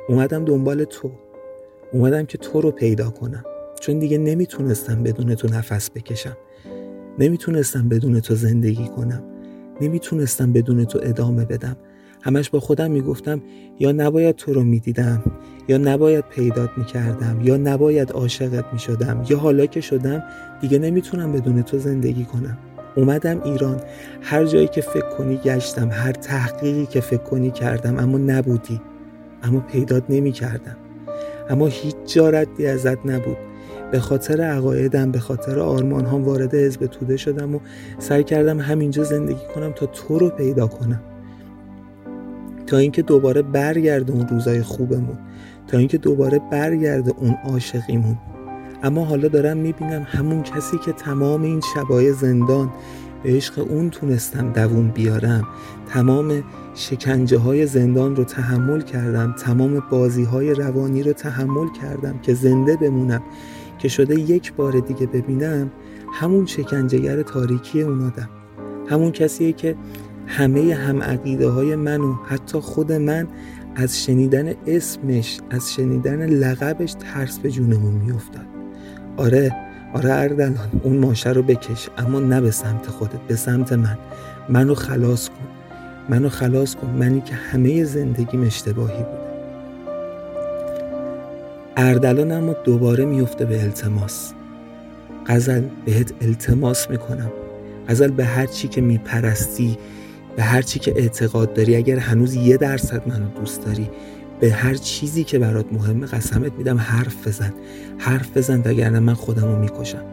اومدم دنبال تو. اومدم که تو رو پیدا کنم. چون دیگه نمی‌تونستم بدون تو نفس بکشم. نمی‌تونستم بدون تو زندگی کنم. نمی‌تونستم بدون تو ادامه بدم. همش با خودم می‌گفتم یا نباید تو رو می‌دیدم یا نباید پیدات می‌کردم یا نباید عاشقت می‌شدم یا حالا که شدم دیگه نمی‌تونم بدون تو زندگی کنم. اومدم ایران. هر جایی که فکر کنی گشتم هر تحقیقی که فکر کنی کردم اما نبودی. اما پیدات نمی کردم اما هیچ جا ردی ازت نبود. به خاطر عقایدم به خاطر آرمان هم وارد حزب توده شدم و سعی کردم همینجا زندگی کنم تا تو رو پیدا کنم. تا اینکه دوباره برگرده اون روزای خوبمون. تا اینکه دوباره برگرده اون عاشقیمون. اما حالا دارم می‌بینم همون کسی که تمام این شبای زندان به عشق اون تونستم دووم بیارم. تمام شکنجه های زندان رو تحمل کردم. تمام بازی های روانی رو تحمل کردم که زنده بمونم که شده یک بار دیگه ببینم همون شکنجهگر تاریکی اون آدم. همون کسیه که همه هم عقیده های من و حتی خود من از شنیدن اسمش از شنیدن لقبش ترس به جونمون میافتاد. آره آره اردلان اون ماشه رو بکش اما نه به سمت خودت به سمت من. منو خلاص کن. منو خلاص کن. منی که همه زندگیم اشتباهی بود اردلان اما دوباره میفته به التماس. غزل بهت التماس می‌کنم. غزل به هر چی که میپرستی به هر چی که اعتقاد داری اگر هنوز یه درصد منو دوست داری به هر چیزی که برات مهمه قسمت میدم حرف بزن. حرف بزن وگرنه من خودمو می‌کشم.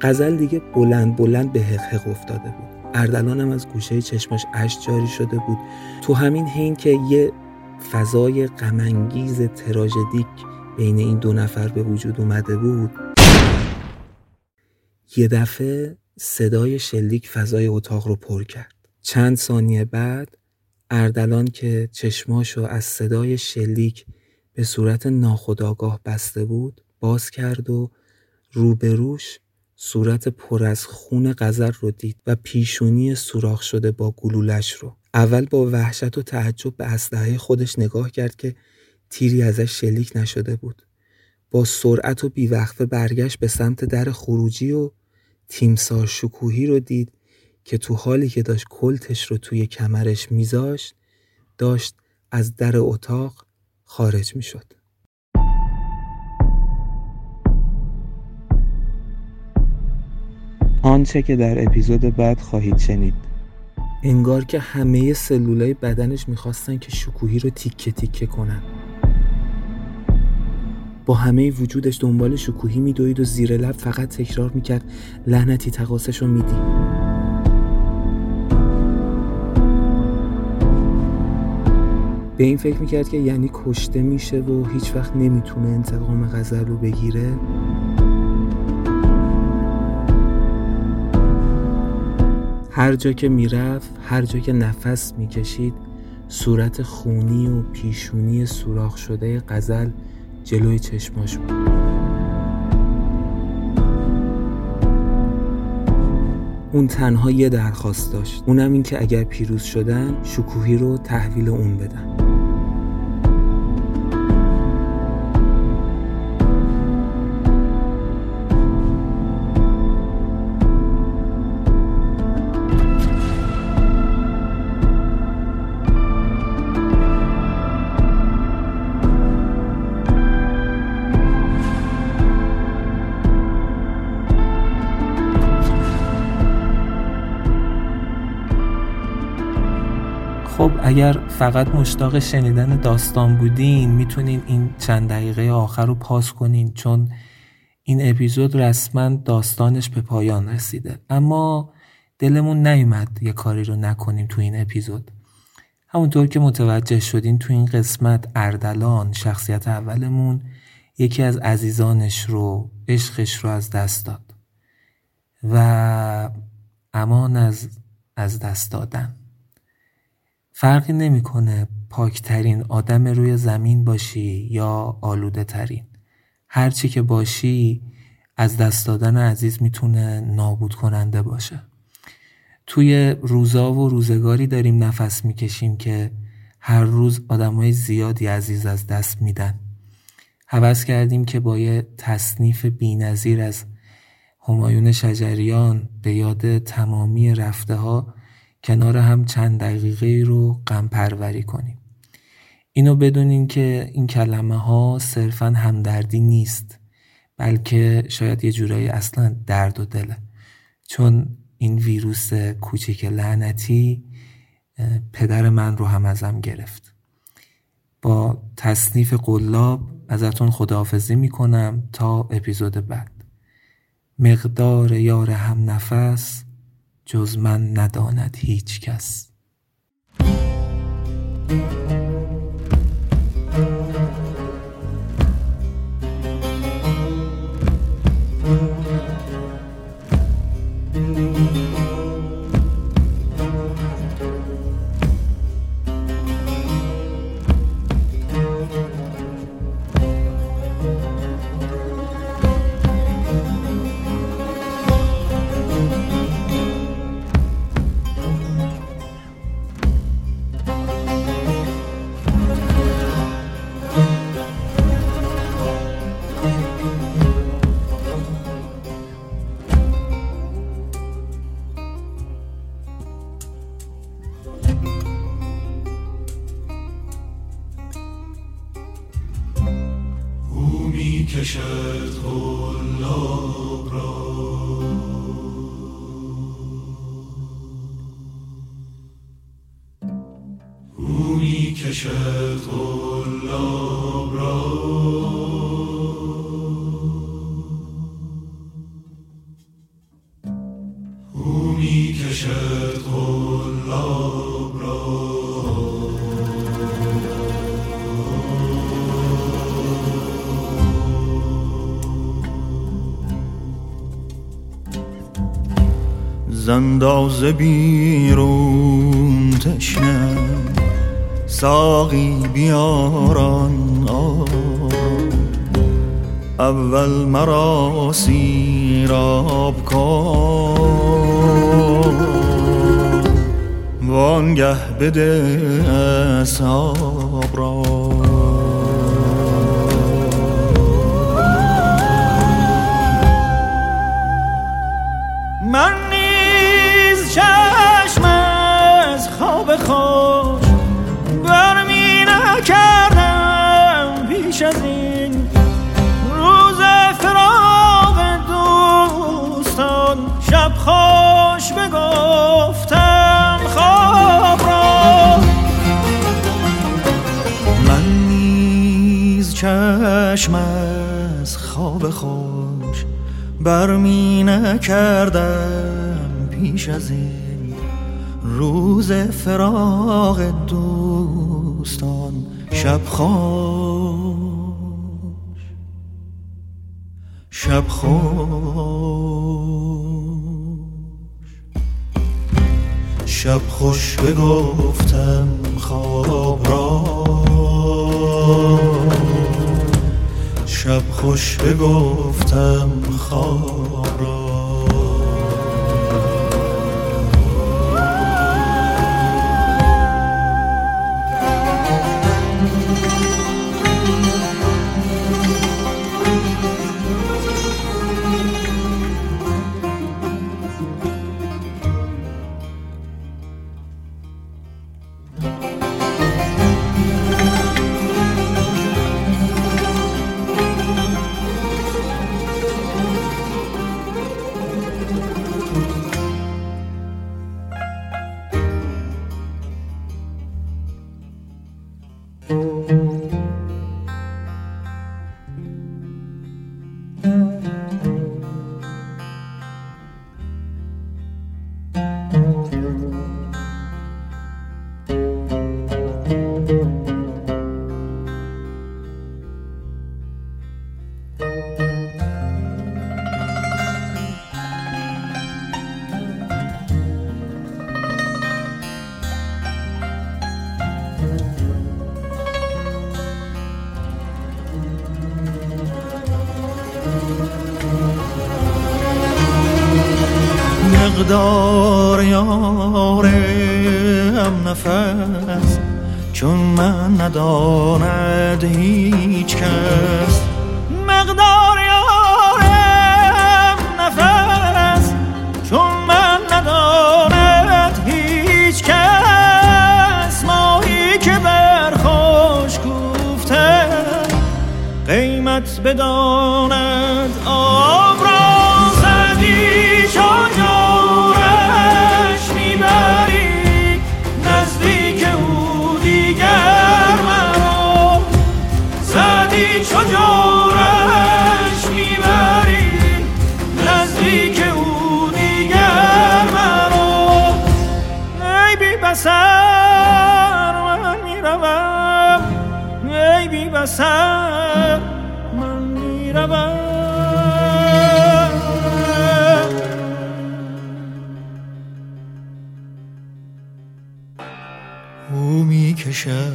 غزل دیگه بلند بلند به حق افتاده بود. اردلانم از گوشه چشماش اش جاری شده بود. تو همین حین که یه فضای غمانگیز تراژدیک بین این دو نفر به وجود اومده بود یه دفعه صدای شلیک فضای اتاق رو پر کرد. چند ثانیه بعد اردلان که چشماشو از صدای شلیک به صورت ناخداگاه بسته بود باز کرد و روبروش صورت پر از خون غزر رو دید و پیشونی سوراخ شده با گلولش رو اول با وحشت و تعجب به اسلحه خودش نگاه کرد که تیری ازش شلیک نشده بود با سرعت و بیوقفه برگشت به سمت در خروجی و تیمسار شکوهی رو دید که تو حالی که داشت کلتش رو توی کمرش میذاشت داشت از در اتاق خارج می‌شد. آنچه که در اپیزود بعد خواهید شنید. انگار که همه سلولای بدنش می‌خواستن که شکوهی رو تیکه تیکه کنن. با همه وجودش دنبال شکوهی میدوید و زیر لب فقط تکرار می‌کرد لعنتی تقاسش رو میدی. به این فکر می‌کرد که یعنی کشته میشه و هیچ وقت نمی‌تونه انتقام غزل رو بگیره؟ هر جا که می‌رفت هر جا که نفس می‌کشید صورت خونی و پیشونی سوراخ شده غزل جلوی چشماش بود. اون تنها یه درخواست داشت. اونم این که اگر پیروز شدن شکوهی رو تحویل اون بدن. اگر فقط مشتاق شنیدن داستان بودین می‌تونین این چند دقیقه آخر رو پاس کنین چون این اپیزود رسما داستانش به پایان رسیده. اما دلمون نیومد یه کاری رو نکنیم تو این اپیزود. همونطور که متوجه شدین تو این قسمت اردلان شخصیت اولمون یکی از عزیزانش رو عشقش رو از دست داد. و امان از از دست دادن. فرقی نمی‌کنه پاکترین آدم روی زمین باشی یا آلوده ترین هرچی که باشی از دست دادن عزیز می‌تونه نابود کننده باشه. توی روزا و روزگاری داریم نفس می‌کشیم که هر روز آدمای زیادی عزیز از دست میدن. حوض کردیم که با یه تصنیف بینظیر از همایون شجریان به یاد تمامی رفته ها کنار هم چند دقیقه رو غم پروری کنیم. اینو بدونین که این کلمه ها صرفا همدردی نیست بلکه شاید یه جورایی اصلا درد و دله. چون این ویروس کوچیک لعنتی پدر من رو هم ازم گرفت. با تصنیف قلاب ازتون خداحافظی می‌کنم تا اپیزود بعد. مقدار یار هم نفس جز من نداند هیچ کس. زنداز بیرون تشنه ساقی بیاران اول مرا سیراب کن وانگه بده اصحاب را خوش برمی نکردم پیش از این روز فراغ دوستان. شب خوش بگفتم خواب را. من نیز چشم از خواب خوش برمی نکردم پیش از این روز فراغ دوستان شب خوش. شب خوش. شب خوش بگفتم خواب را. شب خوش بگفتم خواب قیمت بداند. آب را زدی چجورش می‌بری. نزدیک او دیگر مرا. زدی چجورش می‌بری. نزدیک او دیگر مرا. ای بی بسر من می‌روم. ای بی بسر می